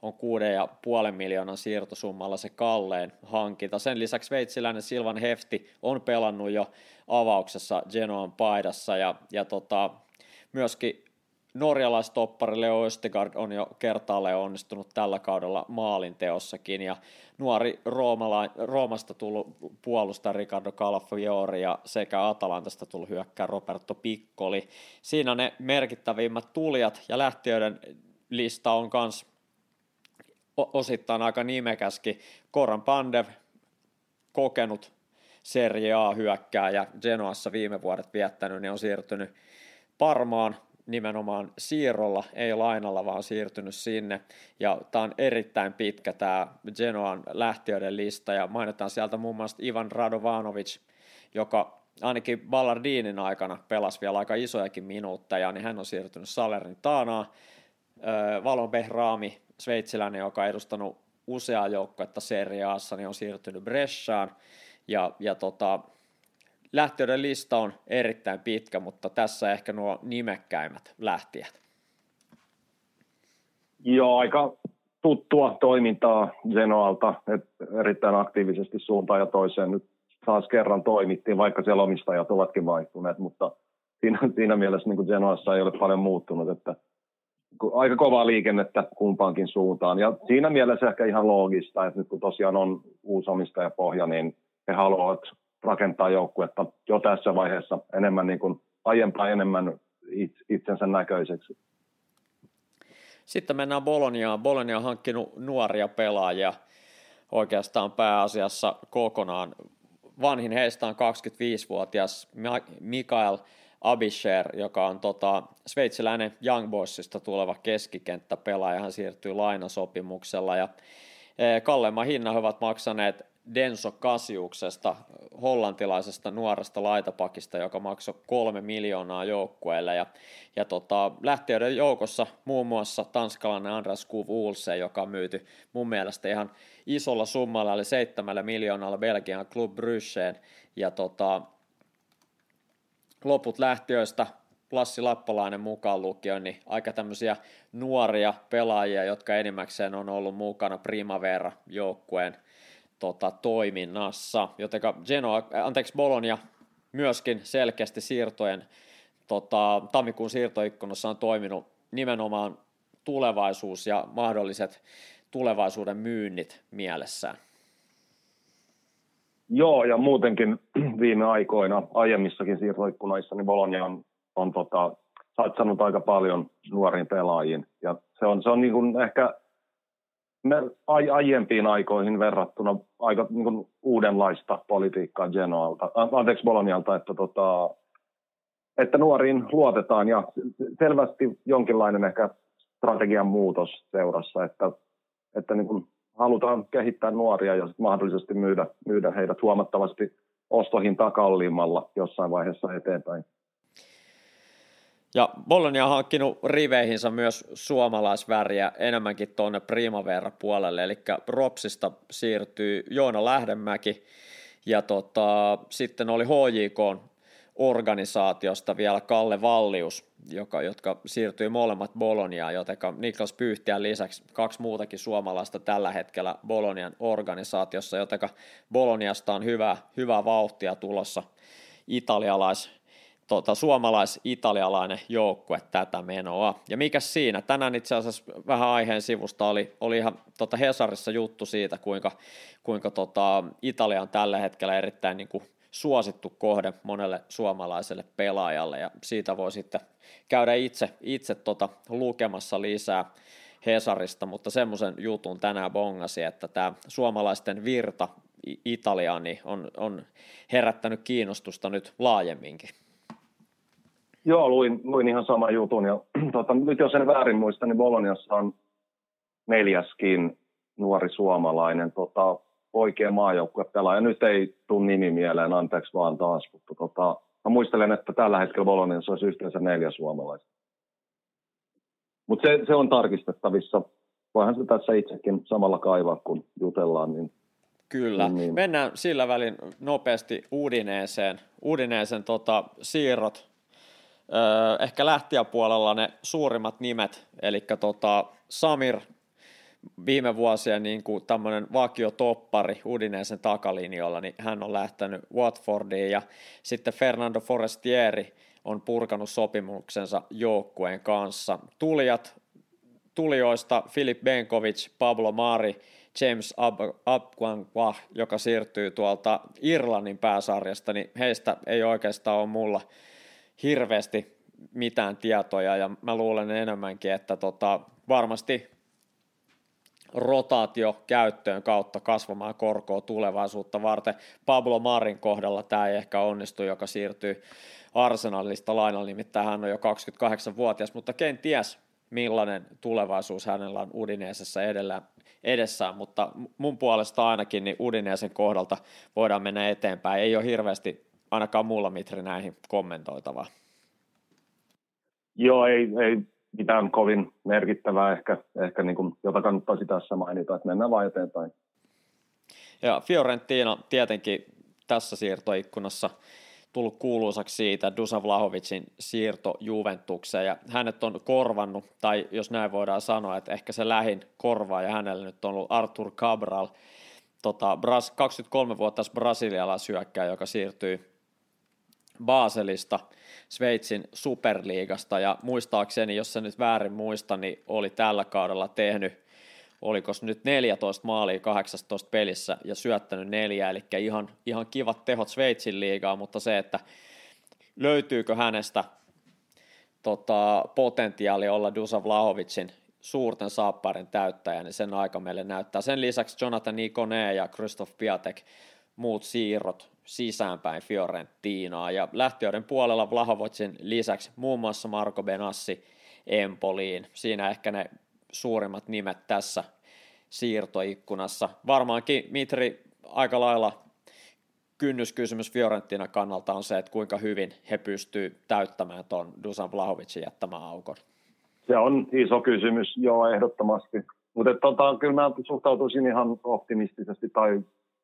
on 6,5 miljoonan siirtosummalla se kalleen hankinta. Sen lisäksi sveitsiläinen Silvan Hefti on pelannut jo avauksessa Genoan paidassa ja, ja tota, myöskin norjalaistoppari Leo Östegard on jo kertaalleen onnistunut tällä kaudella maalinteossakin ja nuori Roomala, Roomasta tullut puolustaja Ricardo Calafiori ja sekä Atalantasta tullut hyökkää Roberto Piccoli. Siinä ne merkittävimmät tulijat ja lähtiöiden lista on myös osittain aika nimekäskin. Koran Pandev, kokenut Serie A-hyökkääjä, Genoassa viime vuodet viettänyt, niin on siirtynyt Parmaan nimenomaan siirrolla, ei lainalla, vaan siirtynyt sinne. Ja tämä on erittäin pitkä tämä Genoan lähtiöiden lista, ja mainitaan sieltä muun muassa Ivan Radovanovic, joka ainakin Ballardinin aikana pelasi vielä aika isojakin minuutteja, niin hän on siirtynyt Salernitaanaan. Valon Behraami, sveitsiläinen, joka on edustanut useaa joukkuetta Serie Aassa, niin on siirtynyt Bresciaan. Ja, ja tota, lähtiöiden lista on erittäin pitkä, mutta tässä ehkä nuo nimekkäimmät lähtijät. Joo, aika tuttua toimintaa Zenoalta, että erittäin aktiivisesti suuntaan ja toiseen nyt taas kerran toimittiin, vaikka siellä omistajat ovatkin vaihtuneet, mutta siinä, siinä mielessä niin Zenoassa ei ole paljon muuttunut, että aika kovaa liikennettä kumpaankin suuntaan. Ja siinä mielessä ehkä ihan loogista, että nyt kun tosiaan on uusi omistajapohja, niin he haluavat rakentaa joukkuetta jo tässä vaiheessa enemmän niin kuin aiempaa enemmän itsensä näköiseksi. Sitten mennään Boloniaan. Bolonia on hankkinut nuoria pelaajia oikeastaan pääasiassa kokonaan. Vanhin heistä on 25-vuotias Mikael Abisher, joka on tota, sveitsiläinen Young Boysista tuleva keskikenttäpelaaja. Hän siirtyy lainasopimuksella ja e, kalleimman hinnan ovat maksaneet Denso Kasiuksesta, hollantilaisesta nuoresta laitapakista, joka maksoi kolme miljoonaa joukkueelle. Ja, ja tota, lähtiöiden joukossa muun muassa tanskalainen Andras Kuv Ulse, joka on myyty mun mielestä ihan isolla summalla, eli seitsemällä miljoonalla Belgian Club Brysseen. Ja tota, loput lähtiöistä Lassi Lappalainen mukaan lukien, niin aika tämmöisiä nuoria pelaajia, jotka enimmäkseen on ollut mukana Primavera-joukkueen tota, toiminnassa, joten Genoa, anteeksi Bologna myöskin selkeästi siirtojen, tota, tammikuun siirtoikkunassa on toiminut nimenomaan tulevaisuus ja mahdolliset tulevaisuuden myynnit mielessään. Joo, ja muutenkin viime aikoina, aiemmissakin siirtoikkunoissa, niin Bologna on, on tota, satsannut aika paljon nuoriin pelaajiin. Ja se on, se on niin kuin ehkä aiempiin aikoihin verrattuna aika niin kuin uudenlaista politiikkaa Genoalta, anteeksi Bolonialta, että, tota, että nuoriin luotetaan ja selvästi jonkinlainen ehkä strategian muutos seurassa, että, että niin kuin halutaan kehittää nuoria ja mahdollisesti myydä, myydä heidät huomattavasti ostohintaa kalliimmalla jossain vaiheessa eteenpäin. Ja Bologna on hankkinut riveihinsä myös suomalaisväriä enemmänkin tuonne Primavera-puolelle, eli Ropsista siirtyy Joona Lähdemäki, ja tota, sitten oli HJK organisaatiosta vielä Kalle Vallius, joka, jotka siirtyi molemmat Boloniaan, joten Niklas Pyyhtiän lisäksi kaksi muutakin suomalaista tällä hetkellä Bolonian organisaatiossa, joten Boloniasta on hyvä, hyvä vauhtia tulossa italialais tota, suomalais-italialainen joukkue tätä menoa. Ja mikä siinä? Tänään itse asiassa vähän aiheen sivusta oli, oli ihan tota Hesarissa juttu siitä, kuinka, kuinka tota, Italia on tällä hetkellä erittäin niin kuin, suosittu kohde monelle suomalaiselle pelaajalle, ja siitä voi sitten käydä itse, itse tota, lukemassa lisää Hesarista, mutta semmoisen jutun tänään bongasi, että tämä suomalaisten virta Italiaan niin on, on herättänyt kiinnostusta nyt laajemminkin. Joo, luin, luin ihan sama jutun. Ja, tota, nyt jos en väärin muista, niin Boloniassa on neljäskin nuori suomalainen tota, oikea maajoukkue pelaaja. Nyt ei tule nimi mieleen, anteeksi vaan taas, mutta tota, mä muistelen, että tällä hetkellä Boloniassa olisi yhteensä neljä suomalaista. Mutta se, se, on tarkistettavissa. Voihan se tässä itsekin samalla kaivaa, kun jutellaan, niin Kyllä. Niin. Mennään sillä välin nopeasti Udineeseen. Udineesen tota, siirrot. Öö, ehkä lähtiäpuolella ne suurimmat nimet, eli tota, Samir viime vuosien niin kuin tämmöinen vakiotoppari Udineesen takalinjoilla, niin hän on lähtenyt Watfordiin ja sitten Fernando Forestieri on purkanut sopimuksensa joukkueen kanssa. Tulijat, tulijoista Filip Benkovic, Pablo Mari, James Abquangwa, joka siirtyy tuolta Irlannin pääsarjasta, niin heistä ei oikeastaan ole mulla hirveästi mitään tietoja, ja mä luulen enemmänkin, että tota, varmasti rotaatio käyttöön kautta kasvamaan korkoa tulevaisuutta varten. Pablo Marin kohdalla tämä ei ehkä onnistu, joka siirtyy Arsenalista lainalla, nimittäin hän on jo 28-vuotias, mutta kenties millainen tulevaisuus hänellä on Udineesessa edellä, edessään, mutta mun puolesta ainakin niin Udineesen kohdalta voidaan mennä eteenpäin. Ei ole hirveästi ainakaan mulla Mitri näihin kommentoitavaa. Joo, ei, ei mitään kovin merkittävää ehkä, ehkä niin kuin, jota kannattaisi tässä mainita, että mennään vain eteenpäin. Ja Fiorentina tietenkin tässä siirtoikkunassa tullut kuuluisaksi siitä Dusan Vlahovicin siirto Juventukseen ja hänet on korvannut, tai jos näin voidaan sanoa, että ehkä se lähin korvaa ja hänellä nyt on ollut Artur Cabral, tota, 23-vuotias brasilialaisyökkäjä, joka siirtyy Baselista Sveitsin superliigasta ja muistaakseni, jos se nyt väärin muista, niin oli tällä kaudella tehnyt oliko nyt 14 maalia 18 pelissä ja syöttänyt neljä, eli ihan, ihan kivat tehot Sveitsin liigaa, mutta se, että löytyykö hänestä tota, potentiaali olla Dusa Vlahovicin suurten saapparin täyttäjä, niin sen aika meille näyttää. Sen lisäksi Jonathan Nikone ja Christoph Piatek muut siirrot sisäänpäin Fiorentinaa ja lähtiöiden puolella Vlahovicin lisäksi muun muassa Marco Benassi Empoliin. Siinä ehkä ne suurimmat nimet tässä siirtoikkunassa. Varmaankin Mitri aika lailla kynnyskysymys Fiorentina kannalta on se, että kuinka hyvin he pystyvät täyttämään tuon Dusan Vlahovicin jättämään aukon. Se on iso kysymys, joo, ehdottomasti. Mutta tota, kyllä mä suhtautuisin ihan optimistisesti tai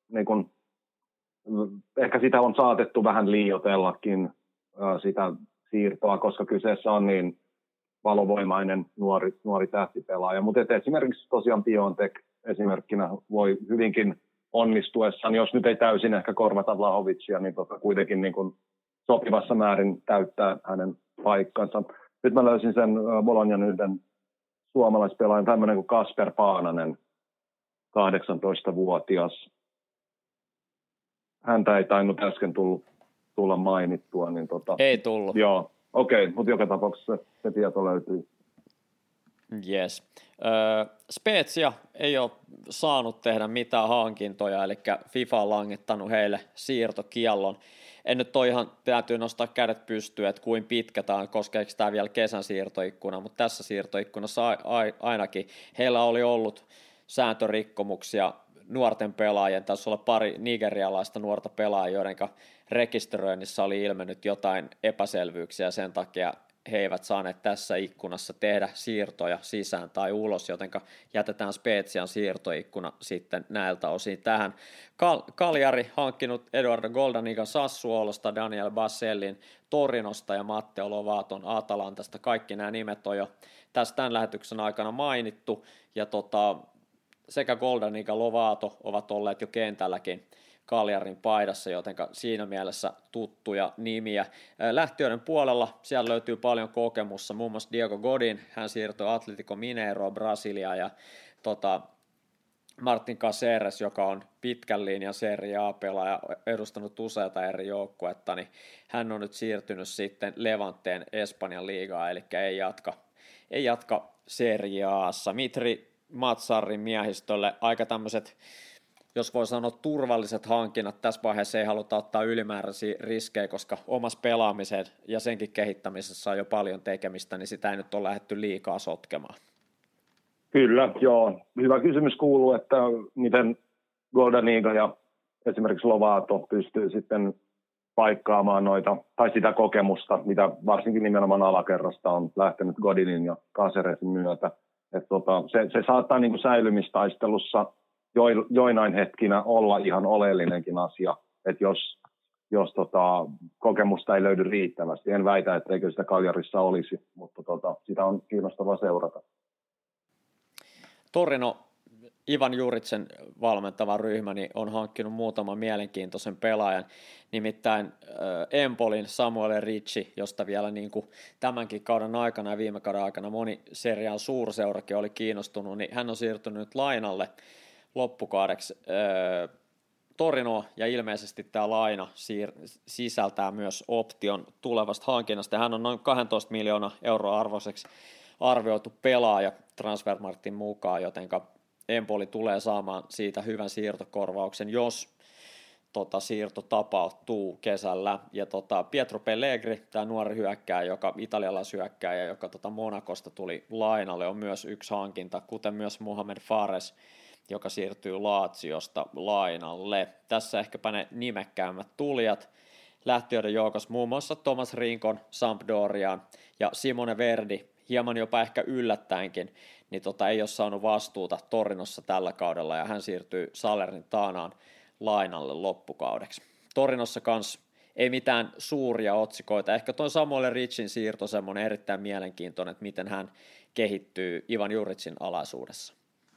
niin kun, ehkä sitä on saatettu vähän liiotellakin sitä siirtoa, koska kyseessä on niin valovoimainen nuori, nuori tähtipelaaja. Mutta esimerkiksi tosiaan Biontech esimerkkinä voi hyvinkin onnistuessaan, jos nyt ei täysin ehkä korvata Vlahovicia, niin tota kuitenkin niin kuin sopivassa määrin täyttää hänen paikkansa. Nyt mä löysin sen Bolognan yhden suomalaispelaajan, tämmöinen kuin Kasper Paananen, 18-vuotias. Häntä ei tainnut äsken tulla, tulla mainittua. Niin tota, ei tullut. Joo, Okei, okay, mutta joka tapauksessa se tieto löytyy. Yes. Öö, Spezia ei ole saanut tehdä mitään hankintoja, eli FIFA on langettanut heille siirtokiellon. En nyt ole ihan, täytyy nostaa kädet pystyyn, että kuin pitkä tämä on, koskeeko tämä vielä kesän siirtoikkuna, mutta tässä siirtoikkunassa ainakin heillä oli ollut sääntörikkomuksia nuorten pelaajien, tässä olla pari nigerialaista nuorta pelaajia, joiden rekisteröinnissä oli ilmennyt jotain epäselvyyksiä sen takia he eivät saaneet tässä ikkunassa tehdä siirtoja sisään tai ulos, joten jätetään Spetsian siirtoikkuna sitten näiltä osin tähän. Kal- Kaljari hankkinut Eduardo Goldaniga Sassuolosta, Daniel Bassellin Torinosta ja Matteo Lovaton Atalantasta. Kaikki nämä nimet on jo tässä tämän lähetyksen aikana mainittu, ja tota, sekä Goldaniga Lovato ovat olleet jo kentälläkin Kaljarin paidassa, joten siinä mielessä tuttuja nimiä. Lähtiöiden puolella siellä löytyy paljon kokemusta, muun muassa Diego Godin, hän siirtyi Atletico Mineiro Brasilia ja tota, Martin Caceres, joka on pitkän linjan Serie A-pelaaja, edustanut useita eri joukkuetta, niin hän on nyt siirtynyt sitten Levanteen Espanjan liigaa, eli ei jatka, ei jatka Serie Aassa. Mitri Matsarin miehistölle aika tämmöiset jos voi sanoa turvalliset hankinnat, tässä vaiheessa ei haluta ottaa ylimääräisiä riskejä, koska omassa pelaamiseen ja senkin kehittämisessä on jo paljon tekemistä, niin sitä ei nyt ole lähdetty liikaa sotkemaan. Kyllä, joo. Hyvä kysymys kuuluu, että miten Goldaniga ja esimerkiksi Lovato pystyy sitten paikkaamaan noita, tai sitä kokemusta, mitä varsinkin nimenomaan alakerrasta on lähtenyt Godinin ja Caceresin myötä. Et tota, se, se saattaa niin kuin säilymistaistelussa joinain hetkinä olla ihan oleellinenkin asia, että jos, jos tota, kokemusta ei löydy riittävästi. En väitä, etteikö sitä Kaljarissa olisi, mutta tota, sitä on kiinnostavaa seurata. Torino Ivan Juritsen valmentava ryhmä niin on hankkinut muutaman mielenkiintoisen pelaajan, nimittäin Empolin Samuel Ricci, josta vielä niin kuin tämänkin kauden aikana ja viime kauden aikana moni seriaan suurseurakin oli kiinnostunut, niin hän on siirtynyt lainalle loppukaudeksi äh, Torino ja ilmeisesti tämä laina siir- sisältää myös option tulevasta hankinnasta. Hän on noin 12 miljoonaa euroa arvoiseksi arvioitu pelaaja Transfermarktin mukaan, jotenka Empoli tulee saamaan siitä hyvän siirtokorvauksen, jos tota, siirto tapahtuu kesällä. Ja tota, Pietro Pellegri, tämä nuori hyökkääjä, joka italialaishyökkääjä, joka tota Monakosta tuli lainalle, on myös yksi hankinta, kuten myös Mohamed Fares, joka siirtyy Laatsiosta lainalle. Tässä ehkäpä ne nimekkäämmät tulijat. Lähtiöiden joukossa muun muassa Thomas Rinkon Sampdoriaan ja Simone Verdi, hieman jopa ehkä yllättäenkin, niin tota, ei ole saanut vastuuta Torinossa tällä kaudella ja hän siirtyy Salernin taanaan lainalle loppukaudeksi. Torinossa kans ei mitään suuria otsikoita. Ehkä tuo Samuel Richin siirto semmoinen erittäin mielenkiintoinen, että miten hän kehittyy Ivan Juritsin alaisuudessa.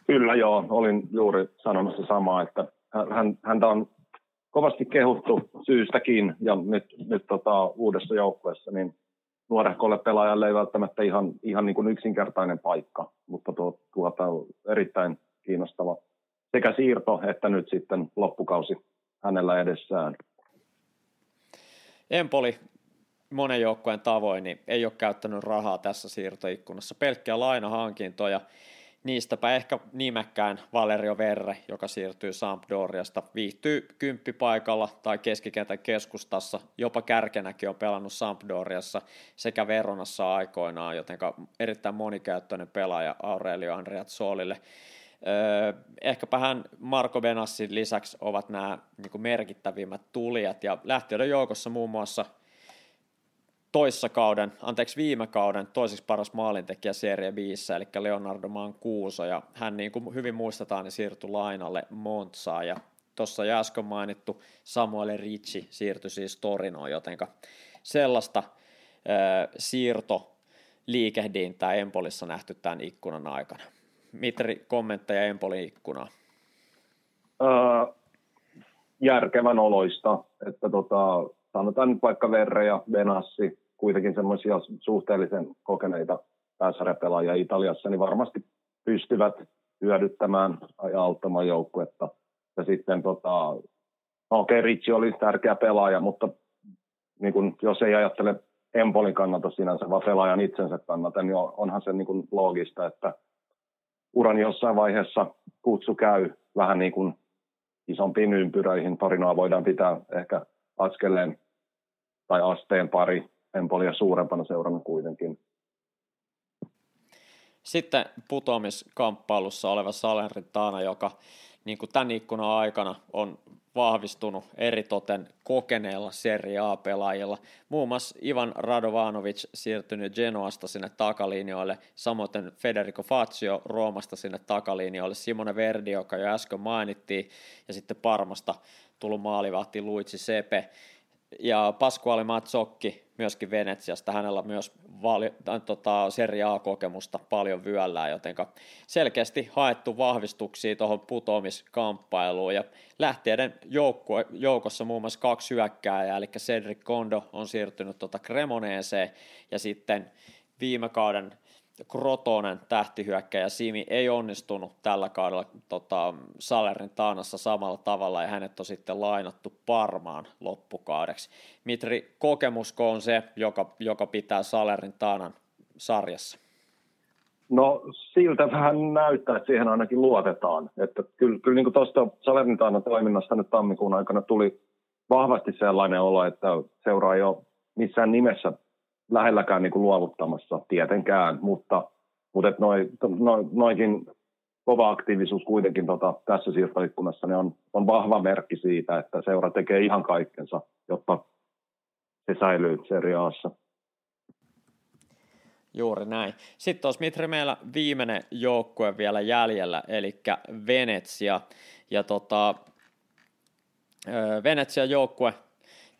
Kyllä joo, olin juuri sanomassa samaa, että hän, häntä on kovasti kehuttu syystäkin ja nyt, nyt tota, uudessa joukkueessa, niin nuorehkolle pelaajalle ei välttämättä ihan, ihan niin kuin yksinkertainen paikka, mutta tuo, tuota, erittäin kiinnostava sekä siirto että nyt sitten loppukausi hänellä edessään. Empoli monen joukkueen tavoin niin ei ole käyttänyt rahaa tässä siirtoikkunassa, pelkkiä lainahankintoja Niistäpä ehkä nimekkään Valerio Verre, joka siirtyy Sampdoriasta, viihtyy kymppipaikalla tai keskikentän keskustassa, jopa kärkenäkin on pelannut Sampdoriassa sekä Veronassa aikoinaan, joten erittäin monikäyttöinen pelaaja Aurelio Solille. Öö, ehkäpä hän Marko Benassin lisäksi ovat nämä niin merkittävimmät tulijat. Ja lähtiöiden joukossa muun muassa toissa kauden, anteeksi viime kauden toiseksi paras maalintekijä Serie 5, eli Leonardo Mancuso, ja hän niin kuin hyvin muistetaan, niin siirtyi lainalle Montsaan, ja tuossa jo äsken mainittu Samuel Ricci siirtyi siis Torinoon, jotenka sellaista äh, siirto liikehdintää Empolissa nähty tämän ikkunan aikana. Mitri, kommentteja Empolin ikkunaa? Järkevän oloista, että tota, sanotaan nyt vaikka Verre ja Benassi, kuitenkin semmoisia suhteellisen kokeneita pääsarjapelaajia Italiassa, niin varmasti pystyvät hyödyttämään ja auttamaan joukkuetta. Ja sitten tota, no okei, Ricci oli tärkeä pelaaja, mutta niin kun, jos ei ajattele Empolin kannalta sinänsä, vaan pelaajan itsensä kannalta, niin onhan se niin kun loogista, että uran jossain vaiheessa kutsu käy vähän niin kuin isompiin ympyröihin. Tarinaa voidaan pitää ehkä askeleen tai asteen pari Empolia suurempana seurana kuitenkin. Sitten putoamiskamppailussa oleva Salernitana, joka niin kuin tämän ikkunan aikana on vahvistunut eritoten kokeneella Serie A-pelaajilla. Muun muassa Ivan Radovanovic siirtynyt Genoasta sinne takalinjoille, samoin Federico Fazio Roomasta sinne takalinjoille, Simone Verdi, joka jo äsken mainittiin, ja sitten Parmasta tullut maalivahti Luigi Sepe ja Pasquale Mazzocchi myöskin Venetsiasta, hänellä myös vali, tota, Serie A-kokemusta paljon vyöllään, joten selkeästi haettu vahvistuksia tuohon putoamiskamppailuun, ja lähteiden joukko, joukossa muun muassa kaksi hyökkääjää, eli Cedric Kondo on siirtynyt tuota Cremoneeseen, ja sitten viime kauden Krotonen tähtihyökkäjä Simi ei onnistunut tällä kaudella tota, Salerin taanassa samalla tavalla ja hänet on sitten lainattu Parmaan loppukaudeksi. Mitri, kokemusko on se, joka, joka pitää Salerin taanan sarjassa? No siltä vähän näyttää, että siihen ainakin luotetaan. Että kyllä, kyllä niin tuosta Salernitaanan toiminnasta nyt tammikuun aikana tuli vahvasti sellainen olo, että seuraa jo missään nimessä lähelläkään niin kuin luovuttamassa tietenkään, mutta, mutta noi, noikin kova aktiivisuus kuitenkin tota, tässä siirtoikkunassa niin on, on vahva merkki siitä, että seura tekee ihan kaikkensa, jotta se säilyy seriaassa. Juuri näin. Sitten olisi Mitri meillä viimeinen joukkue vielä jäljellä, eli Venetsia. Ja tota, Venetsia joukkue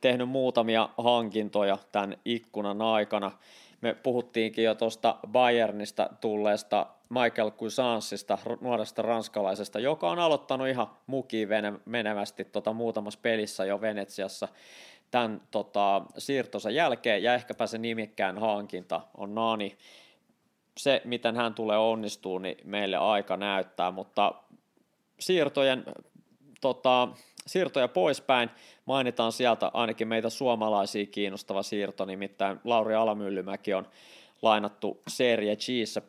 tehnyt muutamia hankintoja tämän ikkunan aikana. Me puhuttiinkin jo tuosta Bayernista tulleesta Michael Cousansista, nuoresta ranskalaisesta, joka on aloittanut ihan mukiin menevästi tota, muutamassa pelissä jo Venetsiassa tämän tota, siirtonsa jälkeen, ja ehkäpä se nimikkään hankinta on Nani. Se, miten hän tulee onnistuu, niin meille aika näyttää, mutta siirtojen, tota, siirtoja poispäin mainitaan sieltä ainakin meitä suomalaisia kiinnostava siirto, nimittäin Lauri Alamyllymäki on lainattu Serie Gssä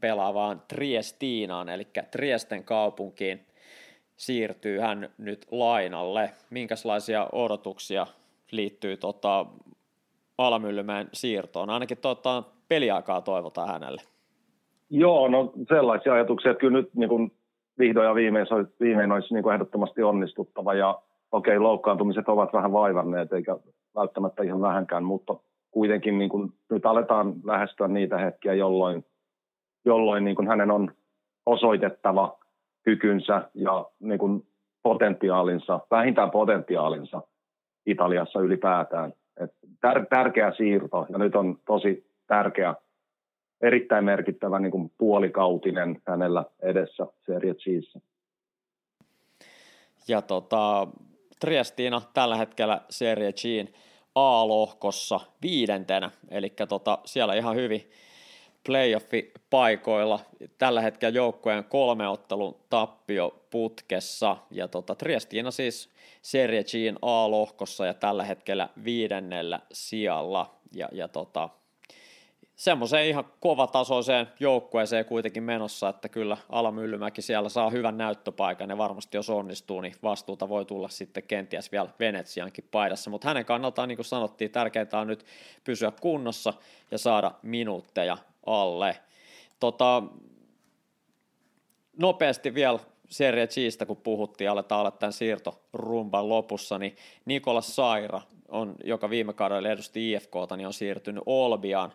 pelaavaan Triestinaan, eli Triesten kaupunkiin siirtyy hän nyt lainalle. Minkälaisia odotuksia liittyy tota, Alamyllymäen siirtoon? Ainakin tota, peliaikaa toivotaan hänelle. Joo, no sellaisia ajatuksia, että kyllä nyt niin kuin vihdoin ja viimein, viimein olisi niin kuin ehdottomasti onnistuttava. Ja okei, okay, loukkaantumiset ovat vähän vaivanneet, eikä välttämättä ihan vähänkään, mutta kuitenkin niin kuin, nyt aletaan lähestyä niitä hetkiä, jolloin, jolloin niin kuin hänen on osoitettava kykynsä ja niin kuin potentiaalinsa, vähintään potentiaalinsa Italiassa ylipäätään. Et tär, tärkeä siirto ja nyt on tosi tärkeä, erittäin merkittävä niin kuin puolikautinen hänellä edessä Serie Gssä. Ja tota, Triestina tällä hetkellä Serie Gin A-lohkossa viidentenä, eli tota, siellä ihan hyvin playoffi-paikoilla. Tällä hetkellä joukkueen kolme ottelun tappio putkessa, ja tota, Triestina siis Serie Gin A-lohkossa ja tällä hetkellä viidennellä sijalla, ja, ja tota, semmoiseen ihan kovatasoiseen joukkueeseen kuitenkin menossa, että kyllä Ala Myllymäki siellä saa hyvän näyttöpaikan ja varmasti jos onnistuu, niin vastuuta voi tulla sitten kenties vielä Venetsiankin paidassa, mutta hänen kannaltaan, niin kuin sanottiin, tärkeintä on nyt pysyä kunnossa ja saada minuutteja alle. Tota, nopeasti vielä Serie Gistä, kun puhuttiin, aletaan olla tämän siirtorumban lopussa, niin Nikolas Saira, on, joka viime kaudella edusti IFKta, niin on siirtynyt Olbiaan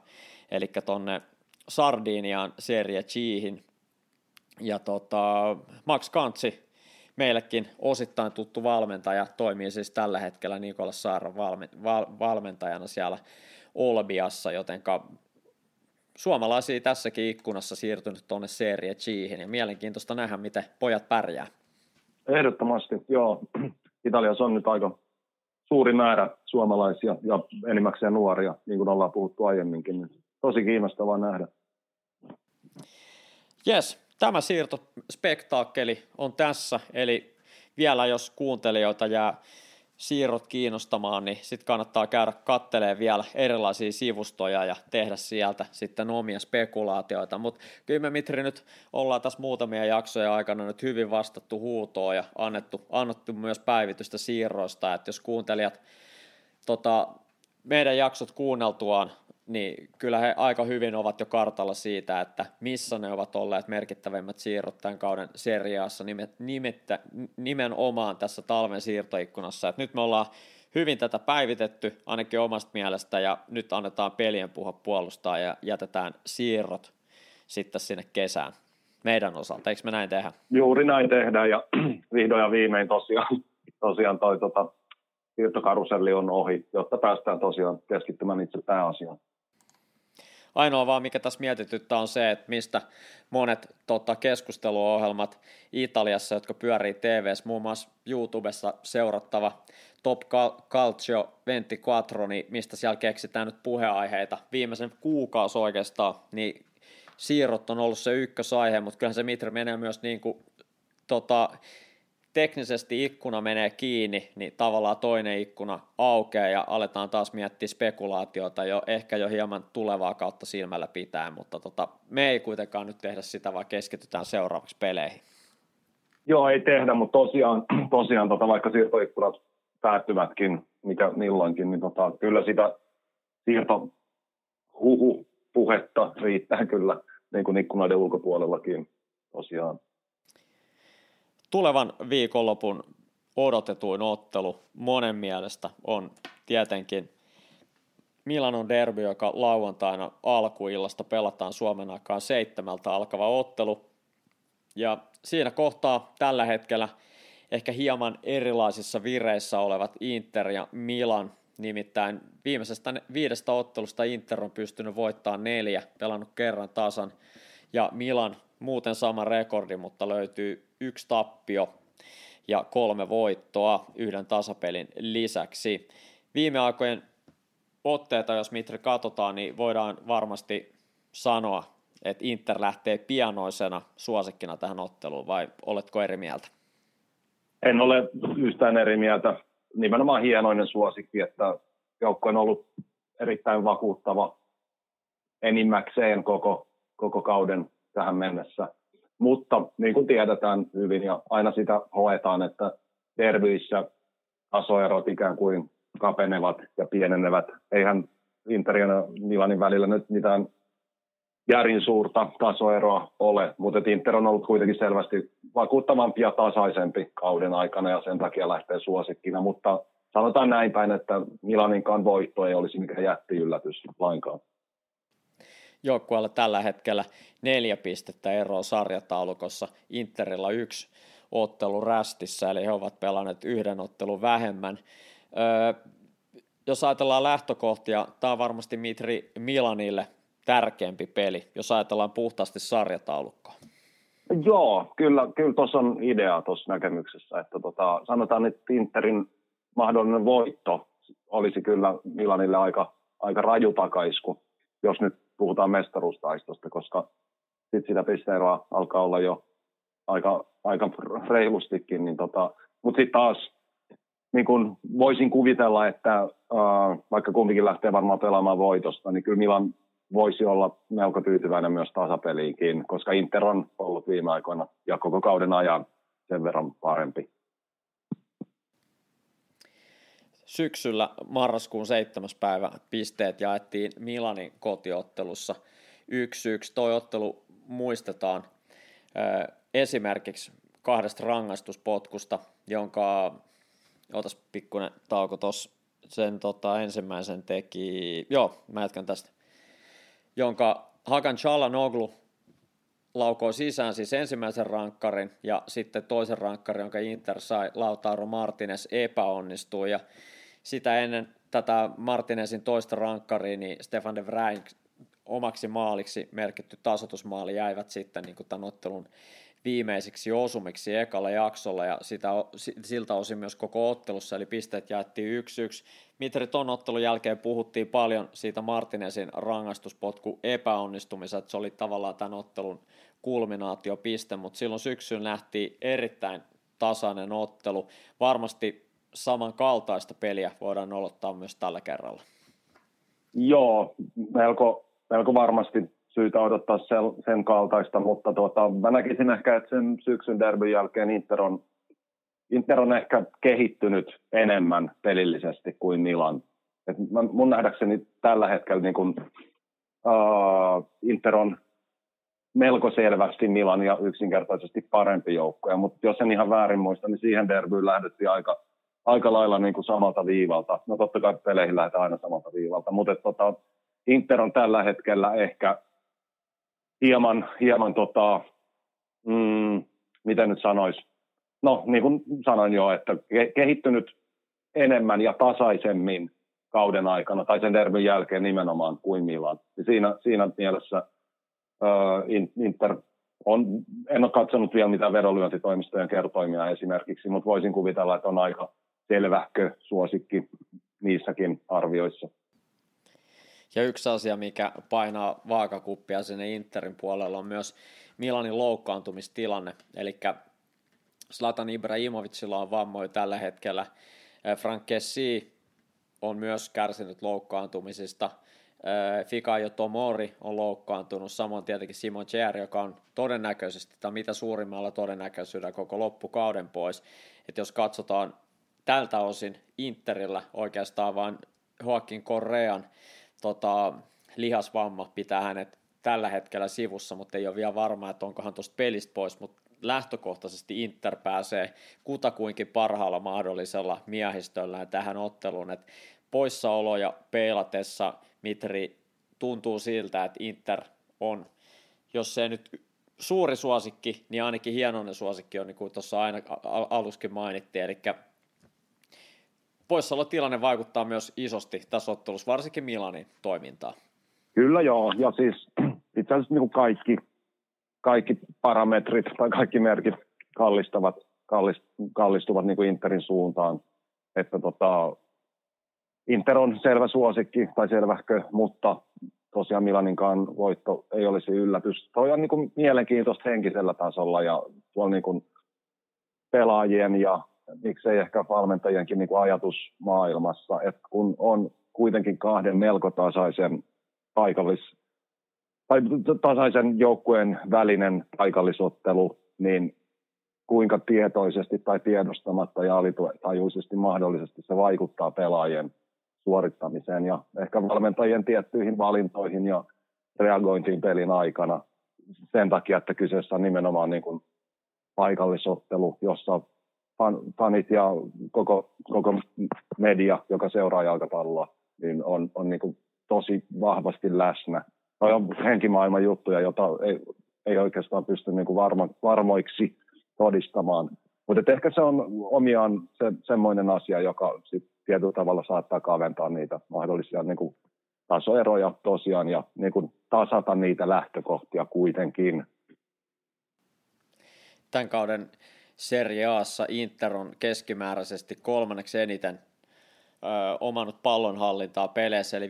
eli tuonne Sardinian Serie Chihin. Ja tota, Max Kantsi, meillekin osittain tuttu valmentaja, toimii siis tällä hetkellä Nikolas Saaran valmentajana siellä Olbiassa, jotenka suomalaisia tässäkin ikkunassa siirtynyt tuonne Serie Chihin, ja mielenkiintoista nähdä, miten pojat pärjää. Ehdottomasti, joo. Italiassa on nyt aika suuri määrä suomalaisia ja enimmäkseen nuoria, niin kuin ollaan puhuttu aiemminkin. Tosi kiinnostavaa nähdä. Jes, tämä siirtospektaakkeli on tässä, eli vielä jos kuuntelijoita jää siirrot kiinnostamaan, niin sitten kannattaa käydä kattelee vielä erilaisia sivustoja ja tehdä sieltä sitten omia spekulaatioita, mutta kyllä me Mitri nyt ollaan tässä muutamia jaksoja aikana nyt hyvin vastattu huutoon ja annettu, annettu myös päivitystä siirroista, että jos kuuntelijat tota, meidän jaksot kuunneltuaan niin kyllä he aika hyvin ovat jo kartalla siitä, että missä ne ovat olleet merkittävimmät siirrot tämän kauden seriaassa nimettä, nimenomaan tässä talven siirtoikkunassa. Et nyt me ollaan hyvin tätä päivitetty ainakin omasta mielestä ja nyt annetaan pelien puhua puolustaa ja jätetään siirrot sitten sinne kesään meidän osalta. Eikö me näin tehdä? Juuri näin tehdään ja vihdoin ja viimein tosiaan, tosiaan toi tota, siirtokaruselli on ohi, jotta päästään tosiaan keskittymään itse pääasiaan. Ainoa vaan, mikä tässä mietityttää on se, että mistä monet tota, keskusteluohjelmat Italiassa, jotka pyörii TVS, muun muassa YouTubessa seurattava Top Calcio 24, niin mistä siellä keksitään nyt puheaiheita. Viimeisen kuukausi oikeastaan, niin siirrot on ollut se ykkösaihe, mutta kyllähän se Mitri menee myös niin kuin, tota, teknisesti ikkuna menee kiinni, niin tavallaan toinen ikkuna aukeaa ja aletaan taas miettiä spekulaatiota jo ehkä jo hieman tulevaa kautta silmällä pitää, mutta tota, me ei kuitenkaan nyt tehdä sitä, vaan keskitytään seuraavaksi peleihin. Joo, ei tehdä, mutta tosiaan, tosiaan tota, vaikka siirtoikkunat päättyvätkin, mikä milloinkin, niin tota, kyllä sitä siirto huhu puhetta riittää kyllä niin kuin ikkunoiden ulkopuolellakin tosiaan tulevan viikonlopun odotetuin ottelu monen mielestä on tietenkin Milanon derby, joka lauantaina alkuillasta pelataan Suomen aikaan seitsemältä alkava ottelu. Ja siinä kohtaa tällä hetkellä ehkä hieman erilaisissa vireissä olevat Inter ja Milan. Nimittäin viimeisestä viidestä ottelusta Inter on pystynyt voittamaan neljä, pelannut kerran tasan. Ja Milan muuten sama rekordi, mutta löytyy yksi tappio ja kolme voittoa yhden tasapelin lisäksi. Viime aikojen otteita, jos Mitri katsotaan, niin voidaan varmasti sanoa, että Inter lähtee pianoisena suosikkina tähän otteluun, vai oletko eri mieltä? En ole yhtään eri mieltä. Nimenomaan hienoinen suosikki, että joukko on ollut erittäin vakuuttava enimmäkseen koko, koko kauden tähän mennessä. Mutta niin kuin tiedetään hyvin ja aina sitä hoetaan, että derbyissä tasoerot ikään kuin kapenevat ja pienenevät. Eihän Interin ja Milanin välillä nyt mitään järin suurta tasoeroa ole, mutta Inter on ollut kuitenkin selvästi vakuuttavampi ja tasaisempi kauden aikana ja sen takia lähtee suosikkina, mutta sanotaan näin päin, että Milaninkaan voitto ei olisi mikään jätti yllätys lainkaan. Joukkueella tällä hetkellä neljä pistettä eroa sarjataulukossa, Interilla yksi ottelu rästissä, eli he ovat pelanneet yhden ottelun vähemmän. Öö, jos ajatellaan lähtökohtia, tämä on varmasti Mitri Milanille tärkeämpi peli, jos ajatellaan puhtaasti sarjataulukkoa. Joo, kyllä, kyllä tuossa on idea tuossa näkemyksessä, että tota, sanotaan, että Interin mahdollinen voitto olisi kyllä Milanille aika, aika raju takaisku, jos nyt puhutaan mestaruustaistosta, koska sitten sitä pisteeroa alkaa olla jo aika, aika reilustikin, niin tota, mutta sitten taas niin kun voisin kuvitella, että uh, vaikka kumpikin lähtee varmaan pelaamaan voitosta, niin kyllä Milan voisi olla melko tyytyväinen myös tasapeliinkin, koska Inter on ollut viime aikoina ja koko kauden ajan sen verran parempi. Syksyllä marraskuun 7. päivä pisteet jaettiin Milanin kotiottelussa 1-1. Toi ottelu muistetaan esimerkiksi kahdesta rangaistuspotkusta, jonka Ootas pikkuinen tauko tuossa. Sen tota, ensimmäisen teki, joo, mä jatkan tästä. Jonka Hakan Chalanoglu laukoi sisään siis ensimmäisen rankkarin ja sitten toisen rankkarin, jonka Inter sai, Lautaro Martinez epäonnistui ja sitä ennen tätä Martinezin toista rankkaria, niin Stefan de Vrij omaksi maaliksi merkitty tasotusmaali jäivät sitten niin kuin tämän ottelun viimeisiksi osumiksi ekalla jaksolla ja sitä, siltä osin myös koko ottelussa, eli pisteet jaettiin 1-1. Mitri ton ottelun jälkeen puhuttiin paljon siitä Martinesin rangaistuspotku epäonnistumisesta, että se oli tavallaan tämän ottelun kulminaatiopiste, mutta silloin syksyyn nähtiin erittäin tasainen ottelu. Varmasti samankaltaista peliä voidaan olottaa myös tällä kerralla. Joo, melko, melko varmasti syytä odottaa sen, sen kaltaista, mutta tuota, mä näkisin ehkä, että sen syksyn derbyn jälkeen Inter on, Inter on ehkä kehittynyt enemmän pelillisesti kuin Milan. Et mun nähdäkseni tällä hetkellä niin kun, uh, Inter on melko selvästi Milan ja yksinkertaisesti parempi joukkue, mutta jos en ihan väärin muista, niin siihen derbyyn lähdettiin aika, aika lailla niin kuin samalta viivalta. No totta kai peleihin lähdetään aina samalta viivalta, mutta tota, Inter on tällä hetkellä ehkä hieman, hieman tota, mm, miten nyt sanoisi, no niin kuin sanoin jo, että kehittynyt enemmän ja tasaisemmin kauden aikana tai sen derbyn jälkeen nimenomaan kuin Milan. Siinä, siinä mielessä uh, Inter on, en ole katsonut vielä mitään vedonlyöntitoimistojen kertoimia esimerkiksi, mutta voisin kuvitella, että on aika selvähkö suosikki niissäkin arvioissa. Ja yksi asia, mikä painaa vaakakuppia sinne Interin puolella on myös Milanin loukkaantumistilanne. Eli Zlatan Ibrahimovicilla on vammoja tällä hetkellä. Frank Kessi on myös kärsinyt loukkaantumisista. Fikayo Tomori on loukkaantunut, samoin tietenkin Simon Cher, joka on todennäköisesti tai mitä suurimmalla todennäköisyydellä koko loppukauden pois. Et jos katsotaan tältä osin Interillä oikeastaan vain Joaquin Correan tota, lihasvamma pitää hänet tällä hetkellä sivussa, mutta ei ole vielä varma, että onkohan tuosta pelistä pois, mutta lähtökohtaisesti Inter pääsee kutakuinkin parhaalla mahdollisella miehistöllä tähän otteluun, että poissaoloja peilatessa, Mitri, tuntuu siltä, että Inter on, jos se nyt suuri suosikki, niin ainakin hienoinen suosikki on, niin kuin tuossa aina aluskin mainittiin, eli poissaolotilanne vaikuttaa myös isosti tässä ottelussa, varsinkin Milanin toimintaan. Kyllä joo, ja siis itse asiassa niin kaikki, kaikki parametrit tai kaikki merkit kallistavat, kallist, kallistuvat niin kuin Interin suuntaan. Että tota, Inter on selvä suosikki tai selvähkö, mutta tosiaan Milaninkaan voitto ei olisi yllätys. Toi on niin kuin mielenkiintoista henkisellä tasolla ja tuolla niin kuin pelaajien ja miksei ehkä valmentajienkin niin kuin ajatusmaailmassa, että kun on kuitenkin kahden melko tasaisen paikallis, tai tasaisen joukkueen välinen paikallisottelu, niin kuinka tietoisesti tai tiedostamatta ja alitajuisesti mahdollisesti se vaikuttaa pelaajien suorittamiseen ja ehkä valmentajien tiettyihin valintoihin ja reagointiin pelin aikana. Sen takia, että kyseessä on nimenomaan niin kuin paikallisottelu, jossa fanit ja koko, koko media, joka seuraa jalkapalloa, niin on, on niin kuin tosi vahvasti läsnä. No on henkimaailman juttuja, joita ei, ei oikeastaan pysty niin kuin varma, varmoiksi todistamaan. Mutta ehkä se on omiaan se, semmoinen asia, joka sit tietyllä tavalla saattaa kaventaa niitä mahdollisia niin kuin tasoeroja tosiaan ja niin kuin tasata niitä lähtökohtia kuitenkin. Tämän kauden Serie Aassa Inter on keskimääräisesti kolmanneksi eniten ö, omannut pallonhallintaa peleissä, eli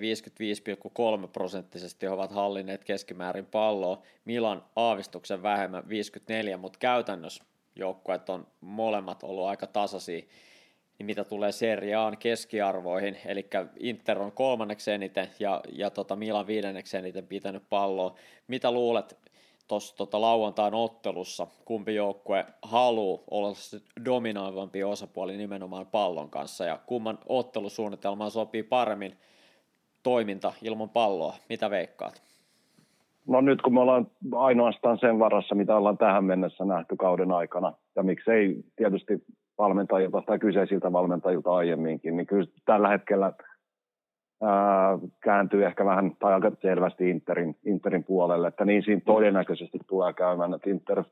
55,3 prosenttisesti ovat hallinneet keskimäärin palloa. Milan aavistuksen vähemmän 54, mutta käytännössä joukkueet on molemmat ollut aika tasaisia niin mitä tulee seriaan keskiarvoihin, eli Inter on kolmanneksi eniten ja, ja tota Milan viidenneksi eniten pitänyt palloa. Mitä luulet tuossa tota lauantain ottelussa, kumpi joukkue haluaa olla se dominoivampi osapuoli nimenomaan pallon kanssa ja kumman ottelusuunnitelmaan sopii paremmin toiminta ilman palloa? Mitä veikkaat? No nyt kun me ollaan ainoastaan sen varassa, mitä ollaan tähän mennessä nähty kauden aikana, ja miksei tietysti valmentajilta tai kyseisiltä valmentajilta aiemminkin, niin kyllä tällä hetkellä kääntyy ehkä vähän tai aika selvästi Interin, Interin puolelle, että niin siinä todennäköisesti tulee käymään, että Inter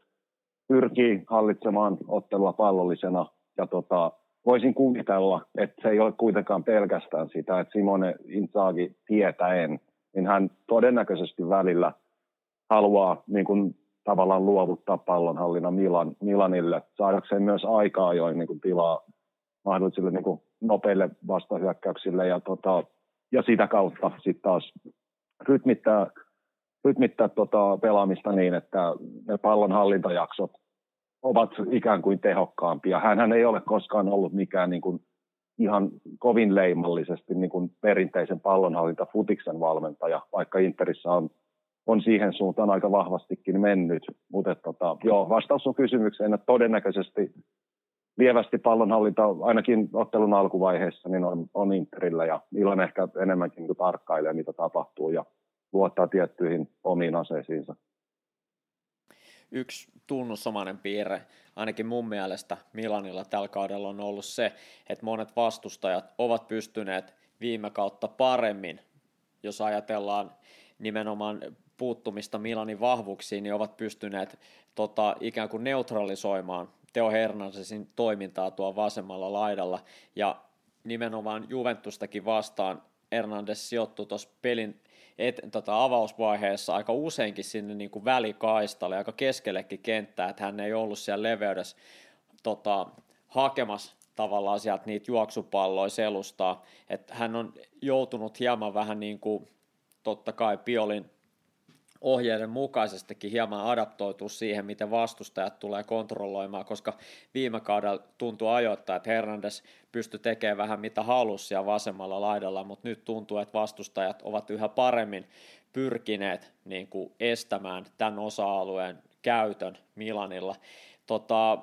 pyrkii hallitsemaan ottelua pallollisena. Ja tota, voisin kuvitella, että se ei ole kuitenkaan pelkästään sitä, että Simone Inzaghi tietäen, niin hän todennäköisesti välillä haluaa niin kuin tavallaan luovuttaa pallonhallinnan Milan, Milanille, saadakseen myös aikaa join niin tilaa mahdollisille niin kuin nopeille vastahyökkäyksille. Ja, tota, ja sitä kautta sitten taas rytmittää, rytmittää tota pelaamista niin, että ne pallonhallintajaksot ovat ikään kuin tehokkaampia. Hänhän ei ole koskaan ollut mikään niin kuin ihan kovin leimallisesti niin kuin perinteisen pallonhallinta futiksen valmentaja, vaikka Interissä on on siihen suuntaan aika vahvastikin mennyt. Mutta tota, joo, vastaus on kysymykseen, että todennäköisesti lievästi pallonhallinta ainakin ottelun alkuvaiheessa niin on, on Interillä ja Milan ehkä enemmänkin niin tarkkailee, mitä tapahtuu ja luottaa tiettyihin omiin aseisiinsa. Yksi tunnusomainen piirre, ainakin mun mielestä Milanilla tällä kaudella on ollut se, että monet vastustajat ovat pystyneet viime kautta paremmin, jos ajatellaan nimenomaan puuttumista Milanin vahvuuksiin, niin ovat pystyneet tota, ikään kuin neutralisoimaan Teo Hernandezin toimintaa tuo vasemmalla laidalla, ja nimenomaan Juventustakin vastaan Hernandez sijoittui tuossa pelin et, tota, avausvaiheessa aika useinkin sinne niin kuin välikaistalle, aika keskellekin kenttää, että hän ei ollut siellä leveydessä tota, hakemassa tavallaan sieltä niitä juoksupalloja selustaa, että hän on joutunut hieman vähän niin kuin totta kai Piolin ohjeiden mukaisestikin hieman adaptoitua siihen, miten vastustajat tulee kontrolloimaan, koska viime kaudella tuntui ajoittaa, että Hernandez pystyi tekemään vähän mitä halusi siellä vasemmalla laidalla, mutta nyt tuntuu, että vastustajat ovat yhä paremmin pyrkineet niin kuin estämään tämän osa-alueen käytön Milanilla. Tota,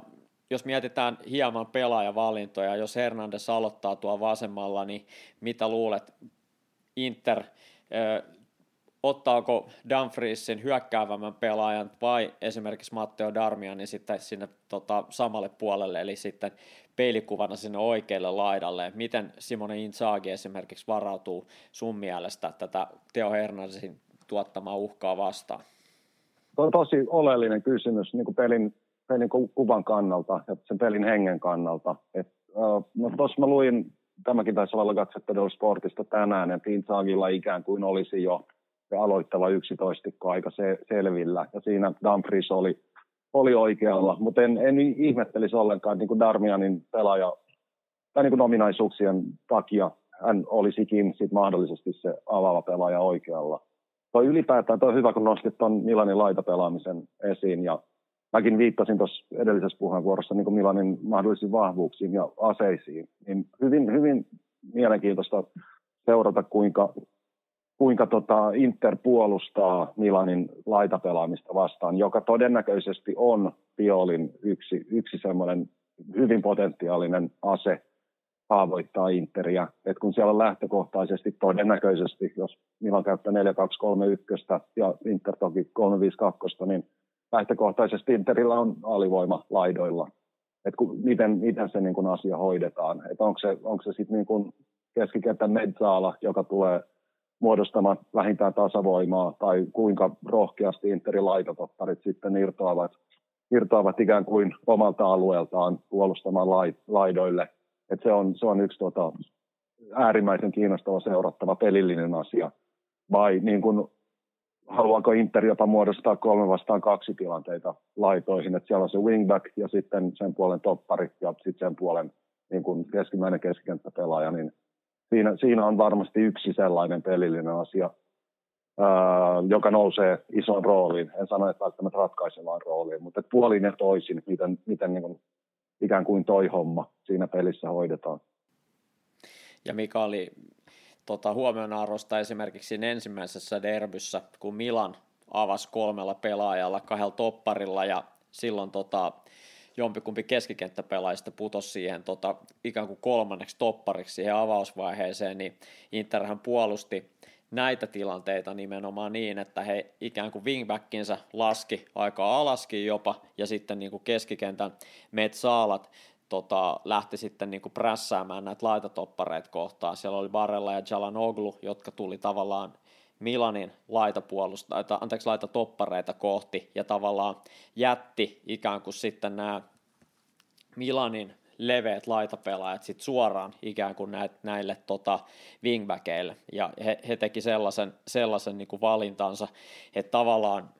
jos mietitään hieman pelaajavalintoja, jos Hernandez aloittaa tuo vasemmalla, niin mitä luulet, Inter ottaako Dumfriesin hyökkäävämmän pelaajan vai esimerkiksi Matteo Darmianin sitten sinne tota, samalle puolelle, eli sitten peilikuvana sinne oikealle laidalle. Miten Simone Inzaghi esimerkiksi varautuu sun mielestä tätä Teo Hernandezin tuottamaa uhkaa vastaan? Tuo on tosi oleellinen kysymys niin kuin pelin, pelin kuvan kannalta ja sen pelin hengen kannalta. Et, uh, no tuossa mä luin, tämäkin taisi olla Gazzetta Sportista tänään, että Inzagilla ikään kuin olisi jo aloittava yksitoistikko aika se, selvillä. Ja siinä Dumfries oli, oli oikealla, mutta en, en ihmettelisi ollenkaan, että niin kuin Darmianin pelaaja tai niin kuin ominaisuuksien takia hän olisikin sit mahdollisesti se avaava pelaaja oikealla. Toi ylipäätään toi on hyvä, kun nostit tuon Milanin laitapelaamisen esiin ja mäkin viittasin tuossa edellisessä puheenvuorossa niin Milanin mahdollisiin vahvuuksiin ja aseisiin. Niin hyvin, hyvin mielenkiintoista seurata, kuinka kuinka tota Inter puolustaa Milanin laitapelaamista vastaan, joka todennäköisesti on Piolin yksi, yksi semmoinen hyvin potentiaalinen ase haavoittaa Interiä. Et kun siellä on lähtökohtaisesti todennäköisesti, jos Milan käyttää 4-2-3-1 ja Inter toki 3-5-2, niin lähtökohtaisesti Interillä on alivoima laidoilla. Et kun, miten, miten se niin kun asia hoidetaan. Et onko se, onko se sitten niin keskikentän Medzaala, joka tulee – muodostamaan vähintään tasavoimaa tai kuinka rohkeasti Interin laitotopparit sitten irtoavat, irtoavat ikään kuin omalta alueeltaan puolustamaan laidoille. Et se, on, se on yksi tota, äärimmäisen kiinnostava seurattava pelillinen asia. Vai niin kuin, haluanko Inter jopa muodostaa kolme vastaan kaksi tilanteita laitoihin, että siellä on se wingback ja sitten sen puolen toppari ja sitten sen puolen niin kuin keskimmäinen keskikenttäpelaaja, niin siinä, siinä on varmasti yksi sellainen pelillinen asia, ää, joka nousee isoon rooliin. En sano, että välttämättä ratkaisevaan rooliin, mutta puolin ja toisin, miten, miten niin kuin, ikään kuin toi homma siinä pelissä hoidetaan. Ja mikä oli tota, huomionarvosta esimerkiksi ensimmäisessä derbyssä, kun Milan avasi kolmella pelaajalla, kahdella topparilla ja silloin tota, jompikumpi keskikenttäpelaajista putosi siihen tota, ikään kuin kolmanneksi toppariksi siihen avausvaiheeseen, niin Interhän puolusti näitä tilanteita nimenomaan niin, että he ikään kuin wingbackinsa laski aika alaskin jopa, ja sitten niin kuin keskikentän Metsaalat tota, lähti sitten niin kuin prässäämään näitä laitatoppareita kohtaan. Siellä oli Barella ja Jalanoglu, jotka tuli tavallaan Milanin laitapuolusta, anteeksi, laitatoppareita kohti ja tavallaan jätti ikään kuin sitten nämä Milanin leveät laitapelaajat sit suoraan ikään kuin näille, näille tota, wingbackeille. Ja he, he teki sellaisen, sellaisen niin kuin valintansa, että tavallaan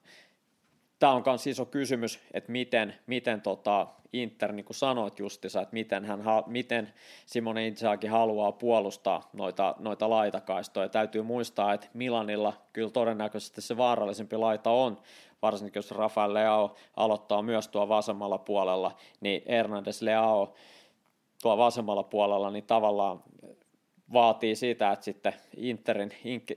tämä on myös iso kysymys, että miten, miten tota Inter, niin kuin sanoit justissa, että miten, hän, miten Simone Inzaghi haluaa puolustaa noita, noita laitakaistoja. Täytyy muistaa, että Milanilla kyllä todennäköisesti se vaarallisempi laita on, varsinkin jos Rafael Leao aloittaa myös tuo vasemmalla puolella, niin Hernandez Leao tuo vasemmalla puolella, niin tavallaan vaatii sitä, että sitten Interin,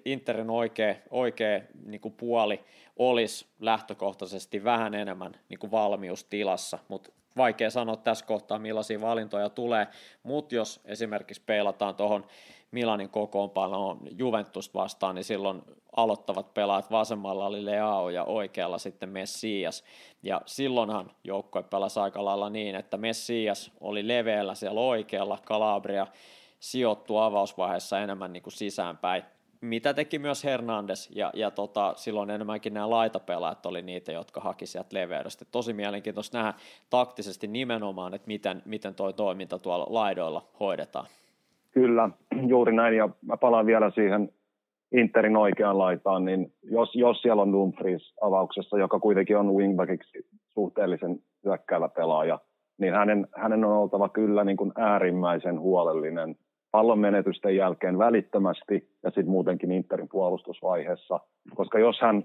Interin oikea, oikea niin kuin puoli olisi lähtökohtaisesti vähän enemmän niin kuin valmiustilassa, mutta vaikea sanoa tässä kohtaa, millaisia valintoja tulee, mutta jos esimerkiksi peilataan tuohon Milanin kokoonpanoon Juventus vastaan, niin silloin aloittavat pelaajat vasemmalla oli Leao ja oikealla sitten Messias. Ja silloinhan joukkue pelasi aika lailla niin, että Messias oli leveällä siellä oikealla, Calabria sijoittu avausvaiheessa enemmän niin kuin sisäänpäin, mitä teki myös Hernandez, ja, ja tota, silloin enemmänkin nämä laitapelaajat oli niitä, jotka haki sieltä leveydestä. Tosi mielenkiintoista nähdä taktisesti nimenomaan, että miten, miten toi toiminta tuolla laidoilla hoidetaan. Kyllä, juuri näin, ja mä palaan vielä siihen Interin oikeaan laitaan, niin jos, jos siellä on Dumfries avauksessa, joka kuitenkin on wingbackiksi suhteellisen hyökkäävä pelaaja, niin hänen, hänen on oltava kyllä niin kuin äärimmäisen huolellinen pallon menetysten jälkeen välittömästi ja sitten muutenkin Interin puolustusvaiheessa, koska jos hän,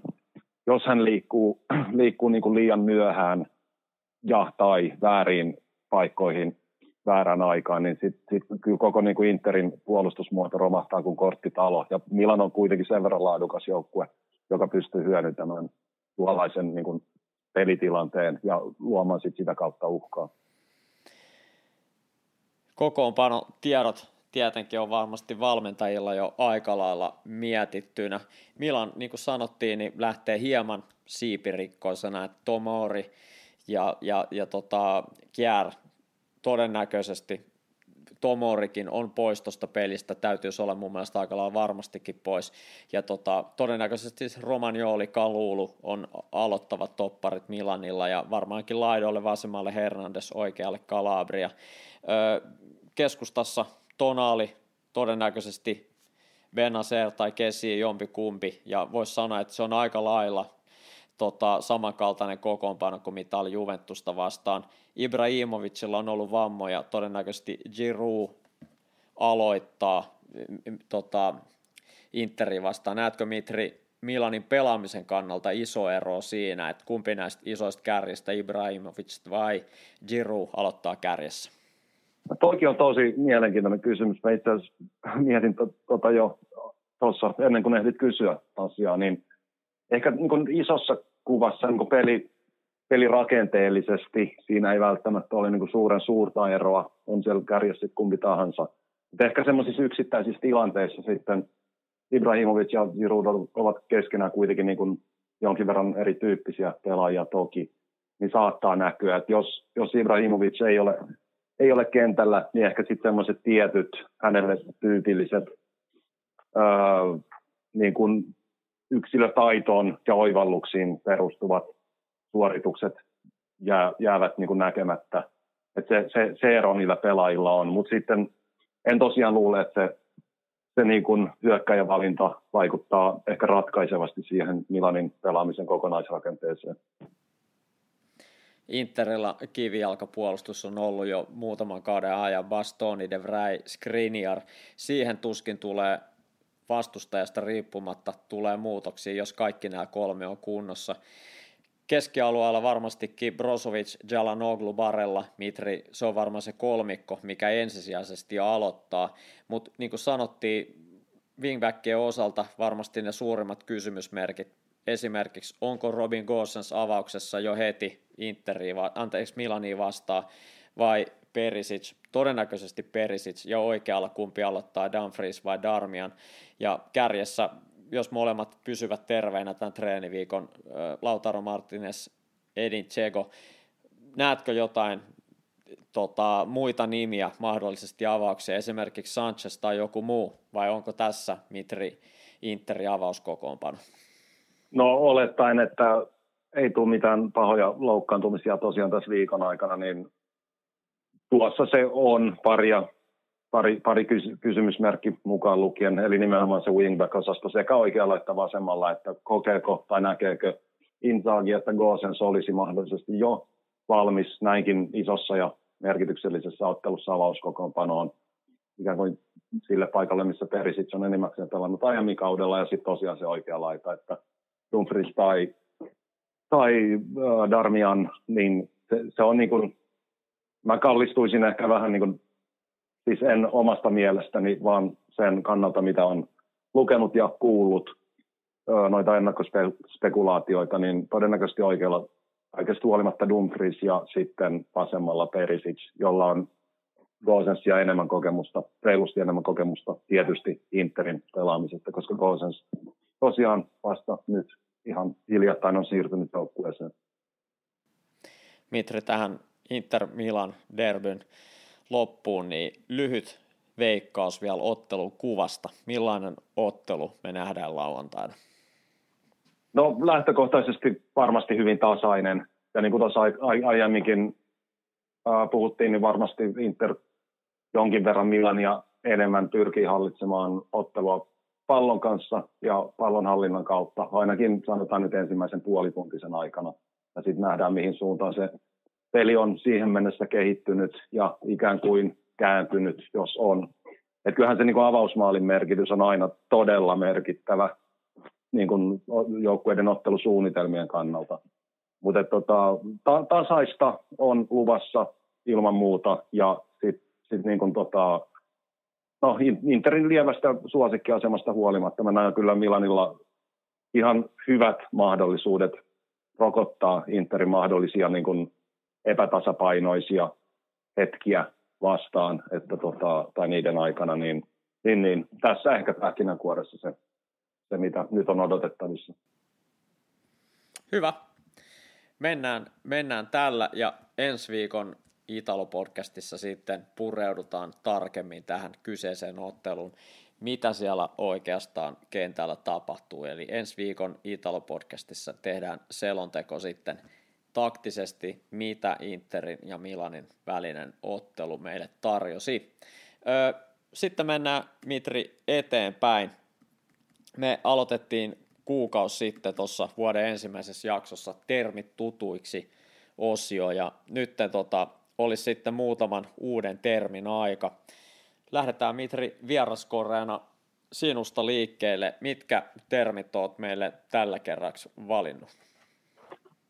jos hän liikkuu, liikkuu niin kuin liian myöhään ja tai väärin paikkoihin väärään aikaan, niin sitten sit kyllä koko niin kuin Interin puolustusmuoto romahtaa kuin korttitalo. Ja Milan on kuitenkin sen verran laadukas joukkue, joka pystyy hyödyntämään tuollaisen niin kuin pelitilanteen ja luomaan sit sitä kautta uhkaa. Kokoonpano tiedot tietenkin on varmasti valmentajilla jo aika lailla mietittynä. Milan, niin kuin sanottiin, niin lähtee hieman siipirikkoisena, että Tomori ja, ja, ja tota, Kjär todennäköisesti Tomorikin on pois tuosta pelistä, täytyisi olla mun mielestä aika lailla varmastikin pois. Ja tota, todennäköisesti Romagnoli, Kalulu on aloittavat topparit Milanilla ja varmaankin laidolle vasemmalle Hernandez, oikealle Calabria. Öö, keskustassa Tonali todennäköisesti Benacer tai Kesi jompi kumpi, ja voisi sanoa, että se on aika lailla tota, samankaltainen kokoonpano kuin mitä oli Juventusta vastaan. Ibrahimovicilla on ollut vammoja, todennäköisesti Giroud aloittaa tota, Interi vastaan. Näetkö Mitri Milanin pelaamisen kannalta iso ero siinä, että kumpi näistä isoista kärjistä, Ibrahimovic vai Giroud aloittaa kärjessä? Toki on tosi mielenkiintoinen kysymys. Mä itse asiassa mietin tota jo tuossa ennen kuin ehdit kysyä asiaa, niin ehkä niin kuin isossa kuvassa niin kuin peli, pelirakenteellisesti siinä ei välttämättä ole niin kuin suuren suurta eroa, on siellä kärjessä kumpi tahansa. Mutta ehkä semmoisissa yksittäisissä tilanteissa sitten Ibrahimovic ja Giroud ovat keskenään kuitenkin niin kuin jonkin verran erityyppisiä pelaajia toki, niin saattaa näkyä, että jos, jos Ibrahimovic ei ole, ei ole kentällä, niin ehkä sitten semmoiset tietyt hänelle tyypilliset öö, niin kuin yksilötaitoon ja oivalluksiin perustuvat suoritukset jää, jäävät niin kuin näkemättä. että se, se, se ero niillä pelaajilla on, mutta sitten en tosiaan luule, että se, se niin kuin hyökkäjävalinta vaikuttaa ehkä ratkaisevasti siihen Milanin pelaamisen kokonaisrakenteeseen. Interilla kivijalkapuolustus on ollut jo muutaman kauden ajan Bastoni, De Vrij, Skriniar. Siihen tuskin tulee vastustajasta riippumatta tulee muutoksia, jos kaikki nämä kolme on kunnossa. Keskialueella varmastikin Brozovic, Jalanoglu, Barella, Mitri, se on varmaan se kolmikko, mikä ensisijaisesti aloittaa, mutta niin kuin sanottiin, wingbackien osalta varmasti ne suurimmat kysymysmerkit, esimerkiksi onko Robin Gosens avauksessa jo heti Interi, anteeksi Milaniin vastaan, vai Perisic, todennäköisesti Perisic ja oikealla kumpi aloittaa Dumfries vai Darmian. Ja kärjessä, jos molemmat pysyvät terveinä tämän treeniviikon, Lautaro Martinez, Edin Tsego, näetkö jotain tota, muita nimiä mahdollisesti avauksia, esimerkiksi Sanchez tai joku muu, vai onko tässä Mitri Interi avauskokoonpano? No olettaen, että ei tule mitään pahoja loukkaantumisia tosiaan tässä viikon aikana, niin tuossa se on paria, pari, pari kysymysmerkki mukaan lukien, eli nimenomaan se wingback-osasto sekä oikealla että vasemmalla, että kokeeko tai näkeekö Inzaghi, että Gosens olisi mahdollisesti jo valmis näinkin isossa ja merkityksellisessä ottelussa avauskokoonpanoon. Ikään kuin sille paikalle, missä Perisic on enimmäkseen pelannut aiemmin kaudella, ja sitten tosiaan se oikea laita, että Dumfries tai, tai äh, Darmian, niin se, se on niin kuin mä kallistuisin ehkä vähän niin kuin, siis en omasta mielestäni, vaan sen kannalta, mitä on lukenut ja kuullut noita ennakkospekulaatioita, niin todennäköisesti oikealla kaikesta huolimatta Dumfries ja sitten vasemmalla Perisic, jolla on Gosensia enemmän kokemusta, reilusti enemmän kokemusta tietysti Interin pelaamisesta, koska Gosens tosiaan vasta nyt ihan hiljattain on siirtynyt joukkueeseen. Mitri, tähän Inter Milan derbyn loppuun, niin lyhyt veikkaus vielä ottelun kuvasta. Millainen ottelu me nähdään lauantaina? No lähtökohtaisesti varmasti hyvin tasainen. Ja niin kuin tuossa aiemminkin puhuttiin, niin varmasti Inter jonkin verran Milania enemmän pyrkii hallitsemaan ottelua pallon kanssa ja pallonhallinnan kautta, ainakin sanotaan nyt ensimmäisen puolituntisen aikana. Ja sitten nähdään, mihin suuntaan se peli on siihen mennessä kehittynyt ja ikään kuin kääntynyt, jos on. Et kyllähän se niin avausmaalin merkitys on aina todella merkittävä niin joukkueiden ottelusuunnitelmien kannalta. Mutta tota, ta- tasaista on luvassa ilman muuta ja sitten sit niin kuin tota, no, Interin lievästä suosikkiasemasta huolimatta mä näen kyllä Milanilla ihan hyvät mahdollisuudet rokottaa Interin mahdollisia niin kuin epätasapainoisia hetkiä vastaan, että tota, tai niiden aikana, niin, niin, niin tässä ehkä pähkinänkuoressa se, se, mitä nyt on odotettavissa. Hyvä. Mennään, mennään tällä ja ensi viikon Italo-podcastissa sitten pureudutaan tarkemmin tähän kyseiseen otteluun, mitä siellä oikeastaan kentällä tapahtuu. Eli ensi viikon Italo-podcastissa tehdään selonteko sitten taktisesti, mitä Interin ja Milanin välinen ottelu meille tarjosi. Sitten mennään Mitri eteenpäin. Me aloitettiin kuukausi sitten tuossa vuoden ensimmäisessä jaksossa termit tutuiksi osio ja nyt tota, olisi sitten muutaman uuden termin aika. Lähdetään Mitri vieraskoreena sinusta liikkeelle. Mitkä termit olet meille tällä kerraksi valinnut?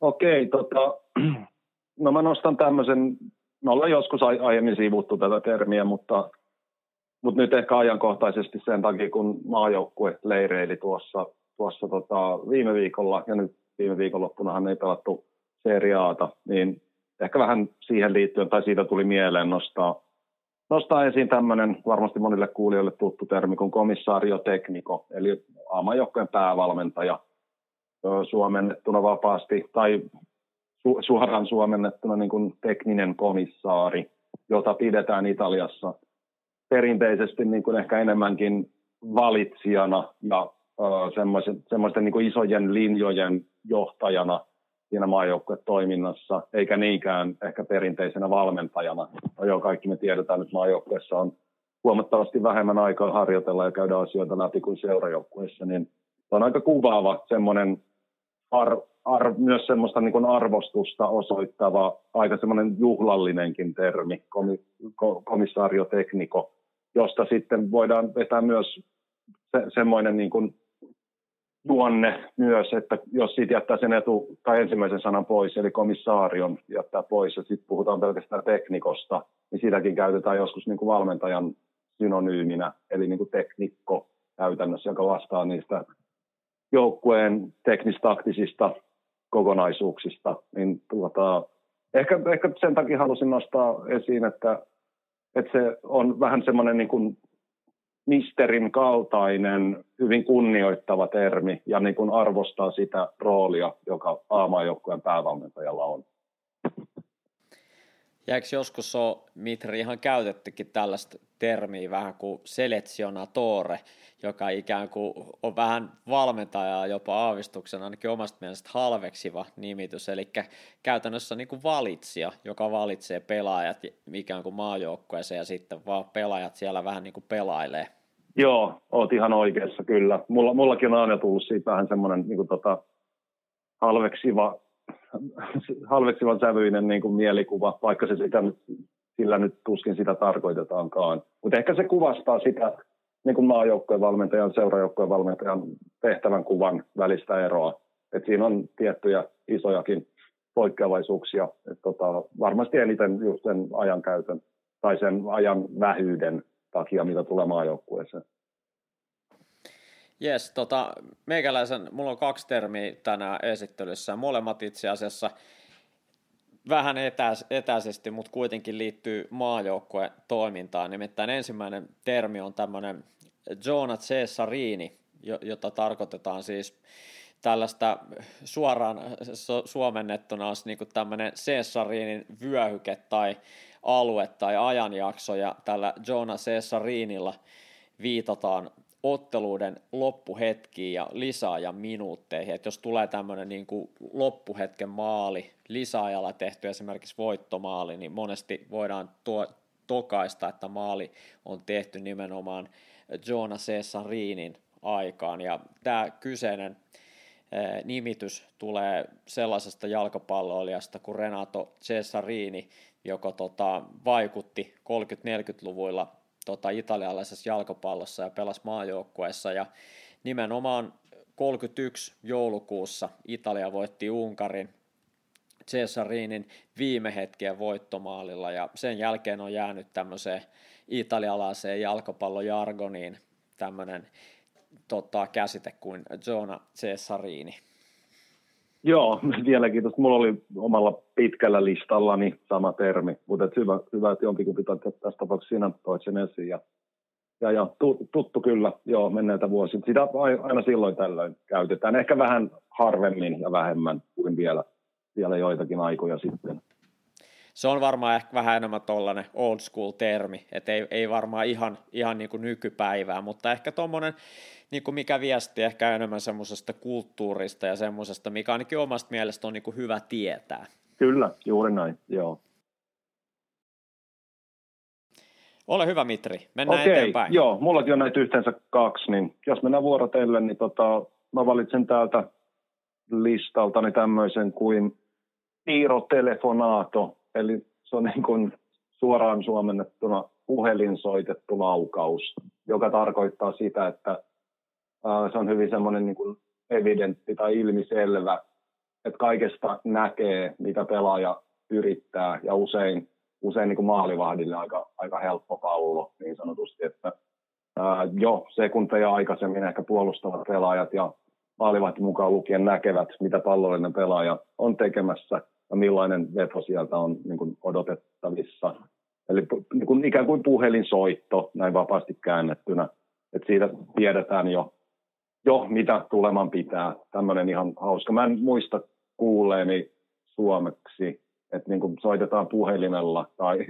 Okei, tota, no mä nostan tämmöisen, me ollaan joskus aiemmin sivuttu tätä termiä, mutta, mutta nyt ehkä ajankohtaisesti sen takia, kun maajoukkue leireili tuossa, tuossa tota, viime viikolla, ja nyt viime viikonloppunahan ei pelattu seriaata, niin ehkä vähän siihen liittyen, tai siitä tuli mieleen nostaa, nostaa esiin tämmöinen varmasti monille kuulijoille tuttu termi kuin komissaario tekniko, eli aamajoukkojen päävalmentaja suomennettuna vapaasti, tai su, suoraan suomennettuna niin kuin tekninen komissaari, jota pidetään Italiassa perinteisesti niin kuin ehkä enemmänkin valitsijana ja semmoisten, semmoisten niin isojen linjojen johtajana – siinä maajoukkuetoiminnassa, eikä niinkään ehkä perinteisenä valmentajana. No joo, kaikki me tiedetään, että maajoukkueessa on huomattavasti vähemmän aikaa harjoitella ja käydä asioita läpi kuin seurajoukkueessa, niin on aika kuvaava semmoinen ar, ar, myös semmoista niin arvostusta osoittava, aika semmoinen juhlallinenkin termi, komi, ko, josta sitten voidaan vetää myös se, semmoinen niin kuin tuonne myös, että jos siitä jättää sen etu tai ensimmäisen sanan pois, eli komissaarion jättää pois ja sitten puhutaan pelkästään teknikosta, niin sitäkin käytetään joskus niin kuin valmentajan synonyyminä, eli niin kuin teknikko käytännössä, joka vastaa niistä joukkueen teknistaktisista kokonaisuuksista, niin tuota, ehkä, ehkä sen takia halusin nostaa esiin, että, että se on vähän semmoinen niin kuin misterin kaltainen, hyvin kunnioittava termi ja niin kuin arvostaa sitä roolia, joka aamaajoukkueen päävalmentajalla on. Ja eikö joskus ole, Mitri, ihan käytettykin tällaista termiä vähän kuin selezionatore, joka ikään kuin on vähän valmentajaa jopa aavistuksen ainakin omasta mielestä halveksiva nimitys, eli käytännössä niin kuin valitsija, joka valitsee pelaajat ikään kuin maajoukkueeseen ja sitten vaan pelaajat siellä vähän niin kuin pelailee. Joo, oot ihan oikeassa kyllä. Mulla, mullakin on aina tullut siitä vähän semmoinen niin kuin tota, halveksiva, halveksivan sävyinen niin kuin mielikuva, vaikka se sitä sillä nyt tuskin sitä tarkoitetaankaan. Mutta ehkä se kuvastaa sitä niin kuin maajoukkojen valmentajan, seurajoukkojen valmentajan tehtävän kuvan välistä eroa. Et siinä on tiettyjä isojakin poikkeavaisuuksia. Et tota, varmasti eniten just sen ajankäytön tai sen ajan vähyyden takia, mitä tulee maajoukkueeseen. Jes, tota, meikäläisen, mulla on kaksi termiä tänään esittelyssä, molemmat itse asiassa vähän etäis, etäisesti, mutta kuitenkin liittyy maajoukkueen toimintaan. Nimittäin ensimmäinen termi on tämmöinen Jonah Cesarini, jota tarkoitetaan siis tällaista suoraan suomennettuna olisi niin tämmöinen Cesarinin vyöhyke tai alue tai ajanjakso, ja tällä Jonah Cesarinilla viitataan otteluiden loppuhetkiin ja lisäajan minuutteihin, että jos tulee tämmöinen niin kuin loppuhetken maali, lisäajalla tehty esimerkiksi voittomaali, niin monesti voidaan tuo, tokaista, että maali on tehty nimenomaan Joona Cesarinin aikaan, ja tämä kyseinen nimitys tulee sellaisesta jalkapalloilijasta kuin Renato Cesarini, joka tota, vaikutti 30-40-luvuilla tota, italialaisessa jalkapallossa ja pelasi maajoukkueessa ja nimenomaan 31 joulukuussa Italia voitti Unkarin Cesarinin viime hetken voittomaalilla ja sen jälkeen on jäänyt tämmöiseen italialaiseen jalkapallojargoniin tämmöinen tota, käsite kuin Zona Cesarini. Joo, vieläkin tuosta mulla oli omalla pitkällä listallani sama termi, mutta hyvä, hyvä, että jompikumpi tässä tapauksessa sinä toit sen esiin. Ja, ja, ja tuttu kyllä, joo, menneitä vuosia. Sitä aina silloin tällöin käytetään, ehkä vähän harvemmin ja vähemmän kuin vielä, vielä joitakin aikoja sitten se on varmaan ehkä vähän enemmän tuollainen old school termi, että ei, ei varmaan ihan, ihan niin kuin nykypäivää, mutta ehkä tuommoinen, niin kuin mikä viesti ehkä enemmän semmoisesta kulttuurista ja semmoisesta, mikä ainakin omasta mielestä on niin kuin hyvä tietää. Kyllä, juuri näin, joo. Ole hyvä Mitri, mennään Okei, eteenpäin. joo, mullakin on näitä yhteensä kaksi, niin jos mennään vuorotellen, niin tota, mä valitsen täältä listaltani tämmöisen kuin piirotelefonaato Eli se on niin kuin suoraan suomennettuna puhelinsoitettu laukaus, joka tarkoittaa sitä, että se on hyvin semmoinen niin kuin evidentti tai ilmiselvä, että kaikesta näkee, mitä pelaaja yrittää, ja usein, usein niin kuin maalivahdille aika, aika helppo pallo niin sanotusti, että jo sekunteja aikaisemmin ehkä puolustavat pelaajat ja maalivahti mukaan lukien näkevät, mitä pallollinen pelaaja on tekemässä – ja millainen veto sieltä on niin kuin odotettavissa. Eli niin kuin ikään kuin puhelinsoitto näin vapaasti käännettynä, että siitä tiedetään jo, jo mitä tuleman pitää. Tämmöinen ihan hauska. Mä en muista kuulleeni suomeksi, että niin kuin soitetaan puhelimella tai,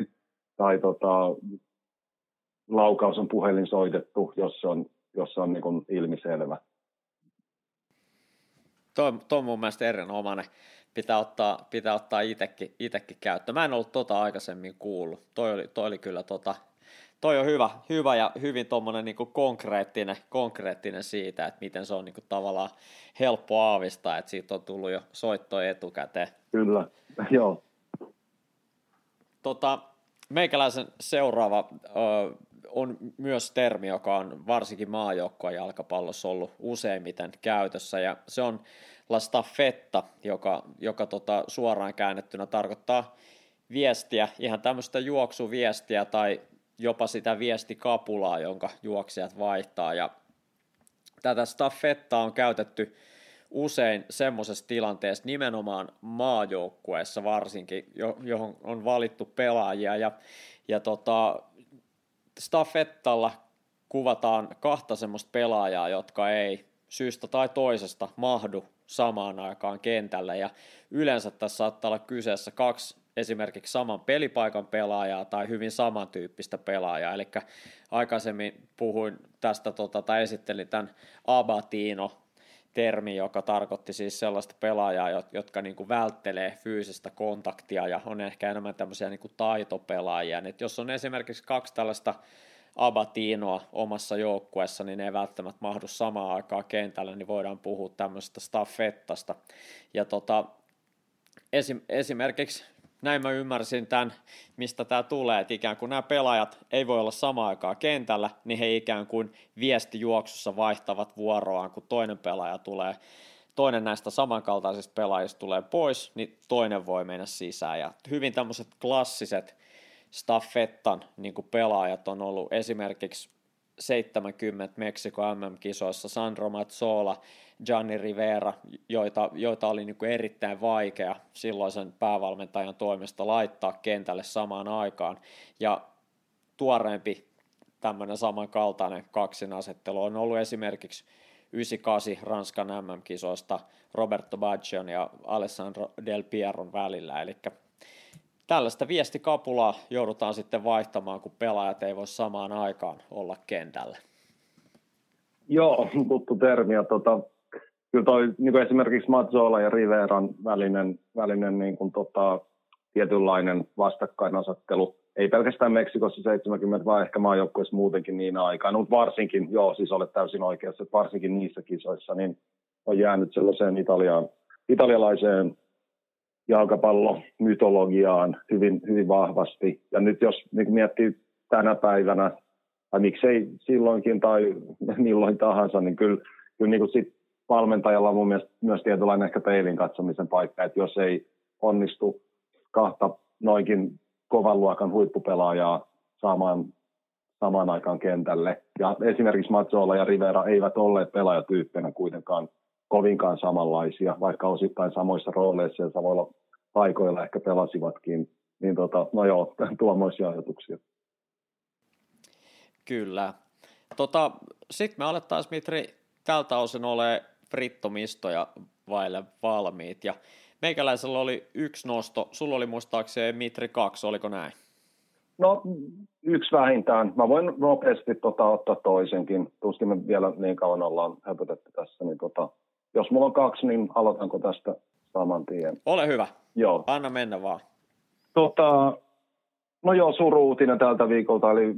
tai tota, laukaus on puhelin soitettu, jos se on, jos se on niin kuin ilmiselvä. Tuo, tuo on mun mielestä erinomainen pitää ottaa, pitää ottaa itekin, itekin käyttöön. Mä en ollut tota aikaisemmin kuullut. Toi oli, toi oli kyllä tota, toi on hyvä, hyvä ja hyvin tuommoinen niinku konkreettinen, konkreettinen siitä, että miten se on niinku tavallaan helppo aavistaa, että siitä on tullut jo soitto etukäteen. Kyllä, joo. Tota, meikäläisen seuraava ö, on myös termi, joka on varsinkin maajoukkoa jalkapallossa ollut useimmiten käytössä, ja se on la staffetta, joka, joka tota, suoraan käännettynä tarkoittaa viestiä, ihan tämmöistä juoksuviestiä tai jopa sitä viestikapulaa, jonka juoksijat vaihtaa. Ja tätä staffetta on käytetty usein semmoisessa tilanteessa nimenomaan maajoukkueessa varsinkin, johon on valittu pelaajia. Ja, ja tota, staffettalla kuvataan kahta semmoista pelaajaa, jotka ei syystä tai toisesta mahdu samaan aikaan kentällä ja yleensä tässä saattaa olla kyseessä kaksi esimerkiksi saman pelipaikan pelaajaa tai hyvin samantyyppistä pelaajaa. Eli aikaisemmin puhuin tästä tota, tai esittelin tämän Abatino termi, joka tarkoitti siis sellaista pelaajaa, jotka niin kuin välttelee fyysistä kontaktia ja on ehkä enemmän tämmöisiä niin kuin taitopelaajia. Et jos on esimerkiksi kaksi tällaista Abatinoa omassa joukkueessa, niin ne ei välttämättä mahdu samaan aikaan kentälle, niin voidaan puhua tämmöisestä staffettasta. Ja tota, esim, esimerkiksi näin mä ymmärsin tämän, mistä tämä tulee, että ikään kuin nämä pelaajat ei voi olla samaan aikaan kentällä, niin he ikään kuin viestijuoksussa vaihtavat vuoroaan, kun toinen pelaaja tulee, toinen näistä samankaltaisista pelaajista tulee pois, niin toinen voi mennä sisään. Ja hyvin tämmöiset klassiset staffettan niin kuin pelaajat on ollut esimerkiksi 70 Meksiko MM-kisoissa Sandro Mazzola, Gianni Rivera, joita, joita oli niin kuin erittäin vaikea silloisen päävalmentajan toimesta laittaa kentälle samaan aikaan. Ja tuoreempi tämmöinen samankaltainen kaksinasettelu on ollut esimerkiksi 98 Ranskan MM-kisoista Roberto Baggio ja Alessandro Del Pieron välillä, eli tällaista viestikapulaa joudutaan sitten vaihtamaan, kun pelaajat ei voi samaan aikaan olla kentällä. Joo, tuttu termi. Ja tota, kyllä toi, niin kuin esimerkiksi Mazzola ja Riveran välinen, välinen niin kuin tota, tietynlainen vastakkainasettelu, ei pelkästään Meksikossa 70, vaan ehkä maajoukkueessa muutenkin niin aikaan, mutta varsinkin, joo, siis olet täysin oikeassa, että varsinkin niissä kisoissa, niin on jäänyt sellaiseen italialaiseen jalkapallomytologiaan hyvin, hyvin vahvasti. Ja nyt jos niin miettii tänä päivänä, tai miksei silloinkin tai milloin tahansa, niin kyllä, kyllä niin kuin sit valmentajalla on mun mielestä myös tietynlainen ehkä peilin katsomisen paikka, että jos ei onnistu kahta noinkin kovan luokan huippupelaajaa saamaan samaan aikaan kentälle. Ja esimerkiksi Mazzola ja Rivera eivät olleet pelaajatyyppeinä kuitenkaan kovinkaan samanlaisia, vaikka osittain samoissa rooleissa ja samoilla paikoilla ehkä pelasivatkin. Niin tota, no joo, tuommoisia ajatuksia. Kyllä. Tota, Sitten me alettaisiin, Mitri, tältä osin ole frittomistoja vaille valmiit. Ja meikäläisellä oli yksi nosto, sulla oli muistaakseni Mitri kaksi, oliko näin? No yksi vähintään. Mä voin nopeasti tota, ottaa toisenkin. Tuskin me vielä niin kauan ollaan höpötetty tässä. Niin tota, jos mulla on kaksi, niin aloitanko tästä saman tien? Ole hyvä. Joo. Anna mennä vaan. Tota, no joo, suruutinen tältä viikolta, eli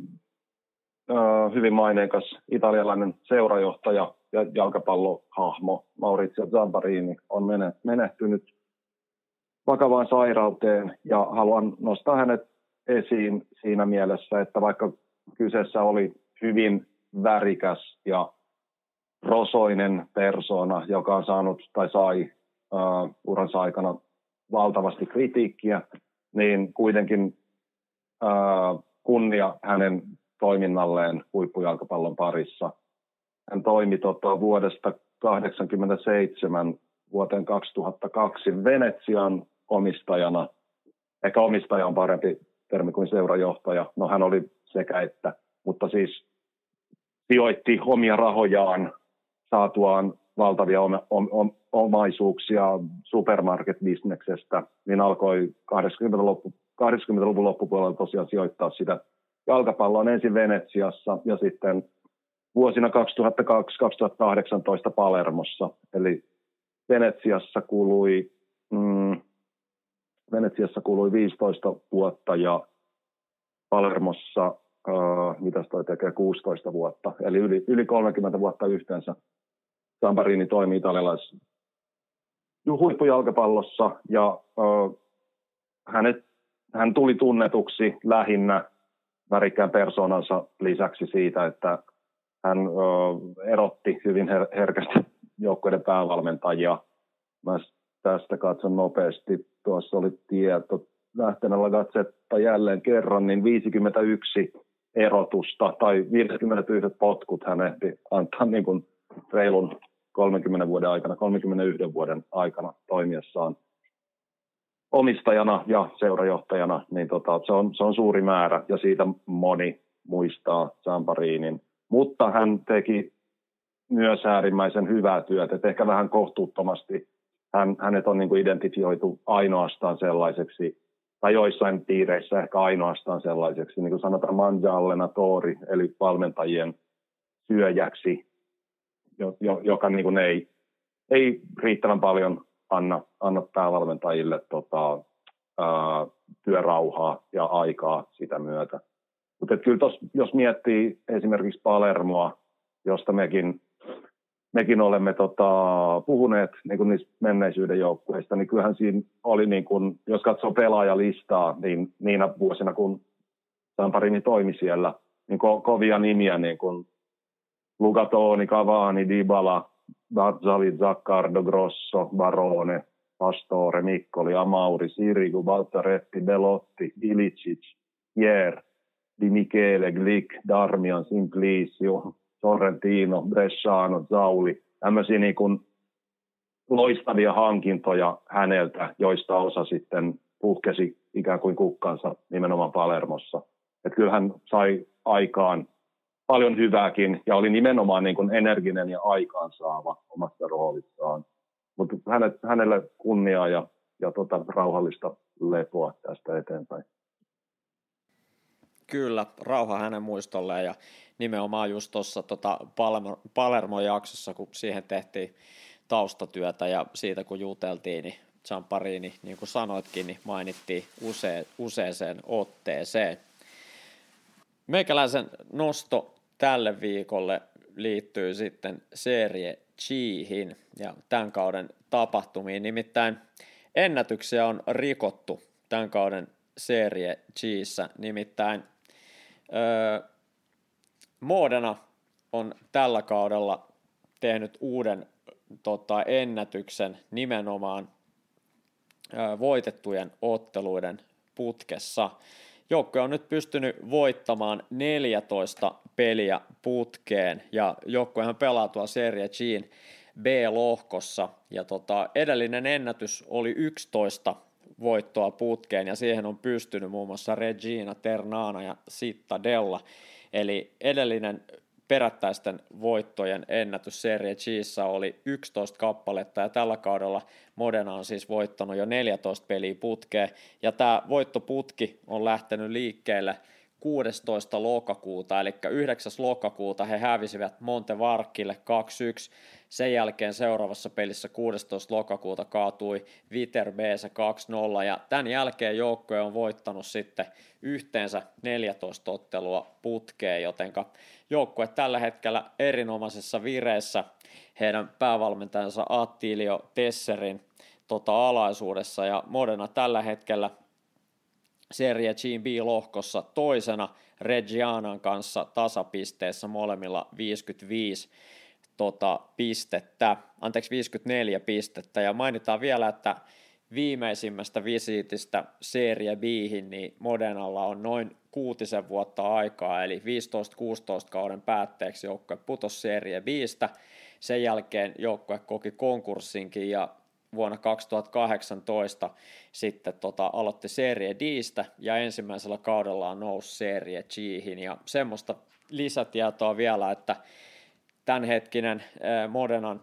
ö, hyvin maineikas italialainen seurajohtaja ja jalkapallohahmo Maurizio Zamparini on menehtynyt vakavaan sairauteen ja haluan nostaa hänet esiin siinä mielessä, että vaikka kyseessä oli hyvin värikäs ja rosoinen persona, joka on saanut tai sai uh, uransa aikana valtavasti kritiikkiä, niin kuitenkin uh, kunnia hänen toiminnalleen huippujalkapallon parissa. Hän toimi tota, vuodesta 1987 vuoteen 2002 Venetsian omistajana. Ehkä omistaja on parempi termi kuin seurajohtaja. No hän oli sekä että, mutta siis sijoitti omia rahojaan saatuaan valtavia om, om, om, omaisuuksia supermarket-bisneksestä, niin alkoi 80-luvun, loppu, 80-luvun loppupuolella tosiaan sijoittaa sitä jalkapalloon ensin Venetsiassa ja sitten vuosina 2002-2018 Palermossa. Eli Venetsiassa kului mm, Venetsiassa kului 15 vuotta ja Palermossa, äh, mitä toi tekee, 16 vuotta. Eli yli, yli 30 vuotta yhteensä Samparini toimi italialais huippujalkapallossa ja äh, hänet, hän tuli tunnetuksi lähinnä värikkään persoonansa lisäksi siitä, että hän äh, erotti hyvin her- herkästi joukkueiden päävalmentajia. Mä tästä katson nopeasti. Tuossa oli tieto lähteneellä katsetta jälleen kerran, niin 51 erotusta tai 51 potkut hän ehti antaa niin kuin reilun 30 vuoden aikana, 31 vuoden aikana toimiessaan omistajana ja seurajohtajana, niin tota, se, on, se on suuri määrä ja siitä moni muistaa Sampariinin. Mutta hän teki myös äärimmäisen hyvää työtä, että ehkä vähän kohtuuttomasti hän, hänet on niin kuin identifioitu ainoastaan sellaiseksi, tai joissain piireissä ehkä ainoastaan sellaiseksi, niin kuin sanotaan manjallena tori, eli valmentajien syöjäksi, joka niin kuin ei, ei riittävän paljon anna, anna päävalmentajille tota, ää, työrauhaa ja aikaa sitä myötä. Mutta kyllä tos, jos miettii esimerkiksi Palermoa, josta mekin mekin olemme tota, puhuneet niin kuin niistä menneisyyden joukkueista, niin kyllähän siinä oli, niin kuin, jos katsoo pelaajalistaa, niin niinä vuosina, kun Samparini toimi siellä, niin ko- kovia nimiä, niin kuin Lugatoni, Cavani, Dybala, Barzali, Zaccardo, Grosso, Barone, Pastore, Mikkoli, Amauri, Sirigu, Baltaretti, Belotti, Ilicic, Pierre, Di Michele, Glick, Darmian, Simplicio, Sorrentino, Bresciano, Zauli, tämmöisiä niin kuin loistavia hankintoja häneltä, joista osa sitten puhkesi ikään kuin kukkansa nimenomaan Palermossa. Että kyllä hän sai aikaan paljon hyvääkin ja oli nimenomaan niin kuin energinen ja aikaansaava omassa roolissaan. Mutta hänelle kunniaa ja, ja tota, rauhallista lepoa tästä eteenpäin. Kyllä, rauha hänen muistolleen ja nimenomaan just tuossa tota Palermo, Palermo-jaksossa, kun siihen tehtiin taustatyötä ja siitä kun juteltiin, niin Zamparini, niin kuin sanoitkin, niin mainittiin use, useeseen otteeseen. Meikäläisen nosto tälle viikolle liittyy sitten Serie Chihin ja tämän kauden tapahtumiin. Nimittäin ennätyksiä on rikottu tämän kauden Serie Chissä, nimittäin öö, Modena on tällä kaudella tehnyt uuden tota, ennätyksen nimenomaan ö, voitettujen otteluiden putkessa. Joukkue on nyt pystynyt voittamaan 14 peliä putkeen ja joukkuehan pelaa tuo Serie Gin B-lohkossa. Ja tota, edellinen ennätys oli 11 voittoa putkeen ja siihen on pystynyt muun muassa Regina, Ternana ja Della. Eli edellinen perättäisten voittojen ennätys Serie Gssä oli 11 kappaletta ja tällä kaudella Modena on siis voittanut jo 14 peliä putkeen ja tämä voittoputki on lähtenyt liikkeelle 16. lokakuuta, eli 9. lokakuuta he hävisivät Montevarkille 2-1. Sen jälkeen seuraavassa pelissä 16. lokakuuta kaatui Viter b 2-0 ja tämän jälkeen joukkue on voittanut sitten yhteensä 14 ottelua putkeen, jotenka joukkue tällä hetkellä erinomaisessa vireessä heidän päävalmentajansa Attilio Tesserin tota, alaisuudessa. Ja Modena tällä hetkellä Serie B-lohkossa toisena Reggianan kanssa tasapisteessä molemmilla 55 tota, pistettä, anteeksi 54 pistettä. Ja mainitaan vielä, että viimeisimmästä visiitistä Serie b niin Modenalla on noin kuutisen vuotta aikaa, eli 15-16 kauden päätteeksi joukkue putosi Serie Bistä. Sen jälkeen joukkue koki konkurssinkin ja vuonna 2018 sitten tota, aloitti Serie Distä ja ensimmäisellä kaudella on noussut Serie Ghin ja semmoista lisätietoa vielä, että tämänhetkinen Modenan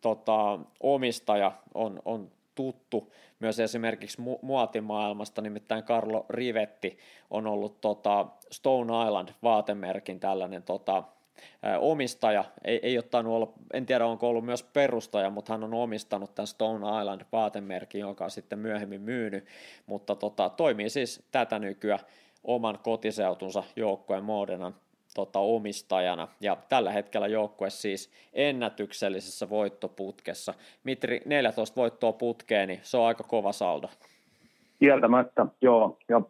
tota, omistaja on, on tuttu myös esimerkiksi mu- muotimaailmasta, nimittäin Carlo Rivetti on ollut tota Stone Island vaatemerkin tällainen tota, omistaja, ei, ei ottanut olla, en tiedä onko ollut myös perustaja, mutta hän on omistanut tämän Stone Island vaatemerkin, joka on sitten myöhemmin myynyt, mutta tota, toimii siis tätä nykyään oman kotiseutunsa joukkueen Modenan tota, omistajana. Ja tällä hetkellä joukkue siis ennätyksellisessä voittoputkessa. Mitri, 14 voittoa putkeen, niin se on aika kova saldo. Kieltämättä, joo. Ja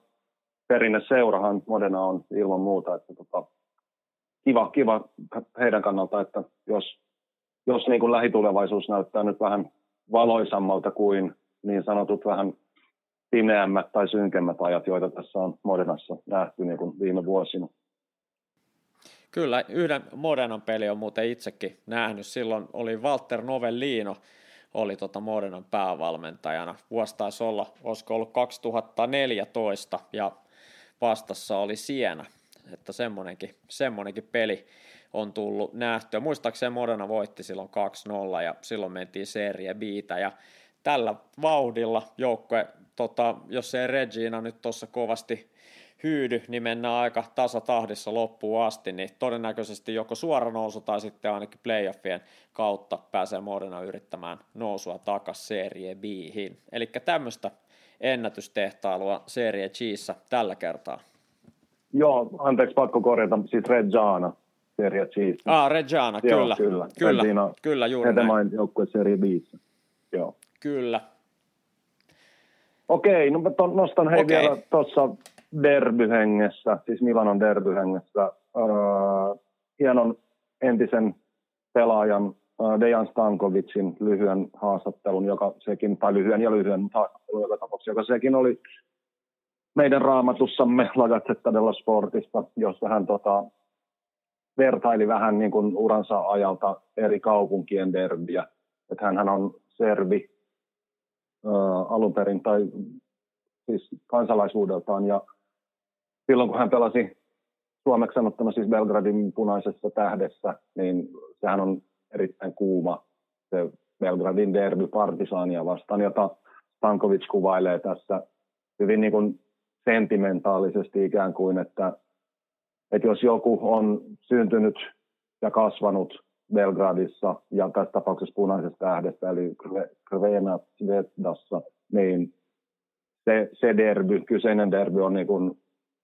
perinne seurahan Modena on ilman muuta, että tota, kiva, kiva heidän kannalta, että jos, jos niin kuin lähitulevaisuus näyttää nyt vähän valoisammalta kuin niin sanotut vähän pimeämmät tai synkemmät ajat, joita tässä on Modenassa nähty niin kuin viime vuosina. Kyllä, yhden Modenan peli on muuten itsekin nähnyt. Silloin oli Walter Novellino, oli tota Modenan päävalmentajana. Vuosi taisi olla, olisiko ollut 2014, ja vastassa oli Siena. Että semmonenkin, semmonenkin peli on tullut nähtyä. Muistaakseni Modena voitti silloin 2-0 ja silloin mentiin Serie B ja tällä vauhdilla joukkue, tota, jos ei Regina nyt tuossa kovasti hyydy, niin mennään aika tasatahdissa loppuun asti, niin todennäköisesti joko suora nousu tai sitten ainakin playoffien kautta pääsee Modena yrittämään nousua takaisin Serie Bihin. Eli tämmöistä ennätystehtailua Serie Gssä tällä kertaa. Joo, anteeksi, pakko korjata, siis Reggiana, Serie G. Ah, Reggiana, kyllä. Joo, kyllä, kyllä, Regina, kyllä juuri näin. joukkue Serie B. Joo. Kyllä. Okei, no nostan hei okay. vielä tuossa derbyhengessä, siis Milanon derbyhengessä, äh, hienon entisen pelaajan äh, Dejan Stankovicin lyhyen haastattelun, joka sekin, tai lyhyen ja lyhyen, haastattelun joka tapauksessa, joka sekin oli meidän raamatussamme La Gazzetta dello Sportista, jossa hän tota, vertaili vähän niin kuin uransa ajalta eri kaupunkien derbiä. Että hän on serbi äh, alun perin tai siis kansalaisuudeltaan ja silloin kun hän pelasi suomeksi sanottuna siis Belgradin punaisessa tähdessä, niin sehän on erittäin kuuma. Se Belgradin derby Partisaania vastaan, jota Stankovic kuvailee tässä hyvin niin kuin sentimentaalisesti ikään kuin, että, että jos joku on syntynyt ja kasvanut Belgradissa ja tässä tapauksessa punaisessa tähdessä, eli Krvena Svetdassa, niin se, se derby, kyseinen derby on niin kuin,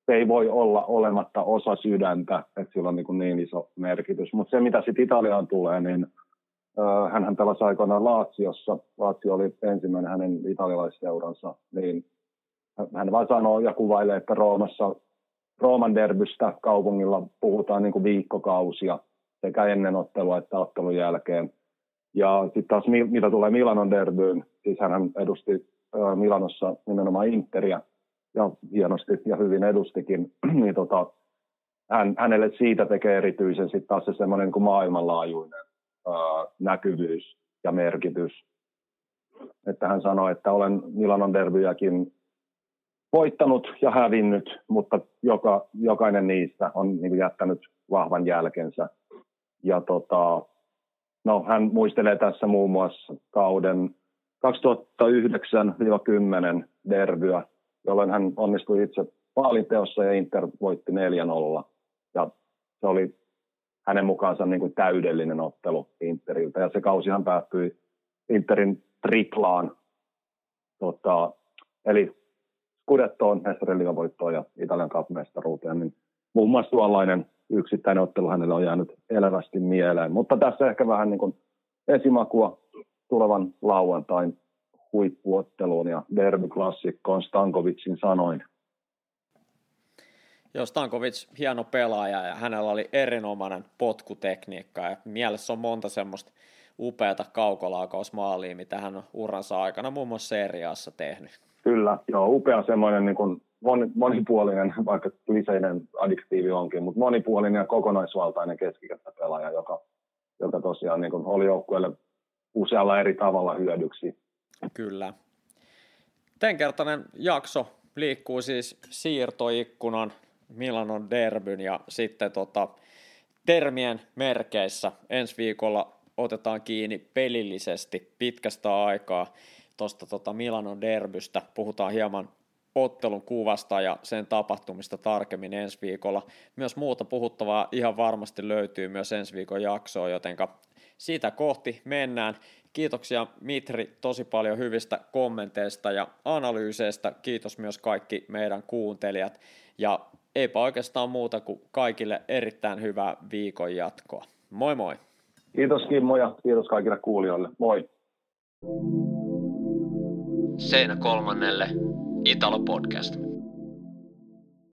se ei voi olla olematta osa sydäntä, että sillä on niin, niin iso merkitys. Mutta se, mitä sitten Italiaan tulee, niin hän pelasi aikoinaan Laatsiossa. Laatsio oli ensimmäinen hänen italialaisseuransa, niin hän vain sanoo ja kuvailee, että Roomassa, Rooman derbystä kaupungilla puhutaan niin kuin viikkokausia sekä ennen ottelua että ottelun jälkeen. Ja sitten taas mitä tulee Milanon derbyyn, siis hän edusti Milanossa nimenomaan Interia ja hienosti ja hyvin edustikin, niin tota, hän, hänelle siitä tekee erityisen sitten taas se semmoinen niin maailmanlaajuinen näkyvyys ja merkitys. Että hän sanoi, että olen Milanon derbyjäkin voittanut ja hävinnyt, mutta joka, jokainen niistä on niin kuin jättänyt vahvan jälkensä. Ja tota, no, hän muistelee tässä muun muassa kauden 2009-10 derbyä, jolloin hän onnistui itse maalinteossa ja Inter voitti 4-0. Ja se oli hänen mukaansa niin kuin täydellinen ottelu Interiltä. Ja se kausihan päättyi Interin triplaan. Tota, eli Scudettoon, mestariliigan voittoon ja Italian Cup-mestaruuteen, niin muun muassa tuollainen yksittäinen ottelu hänelle on jäänyt elävästi mieleen. Mutta tässä ehkä vähän niin kuin esimakua tulevan lauantain huippuotteluun ja derbyklassikkoon Stankovicin sanoin. Joo, Stankovic hieno pelaaja ja hänellä oli erinomainen potkutekniikka ja mielessä on monta semmoista upeata kaukolaukausmaalia, mitä hän on uransa aikana muun muassa seriaassa tehnyt. Kyllä, joo, upea semmoinen niin kuin monipuolinen, vaikka liseinen addiktiivi onkin, mutta monipuolinen ja kokonaisvaltainen pelaaja, joka, joka tosiaan niin kuin oli joukkueelle usealla eri tavalla hyödyksi. Kyllä. Tämänkertainen jakso liikkuu siis siirtoikkunan, Milanon derbyn ja sitten tota, termien merkeissä. Ensi viikolla otetaan kiinni pelillisesti pitkästä aikaa tuosta tota Milanon derbystä. Puhutaan hieman ottelun kuvasta ja sen tapahtumista tarkemmin ensi viikolla. Myös muuta puhuttavaa ihan varmasti löytyy myös ensi viikon jaksoa, jotenka siitä kohti mennään. Kiitoksia Mitri tosi paljon hyvistä kommenteista ja analyyseistä. Kiitos myös kaikki meidän kuuntelijat. Ja eipä oikeastaan muuta kuin kaikille erittäin hyvää viikon jatkoa. Moi moi! Kiitos Kimmo ja kiitos kaikille kuulijoille. Moi! Seinä kolmannelle Italo Podcast.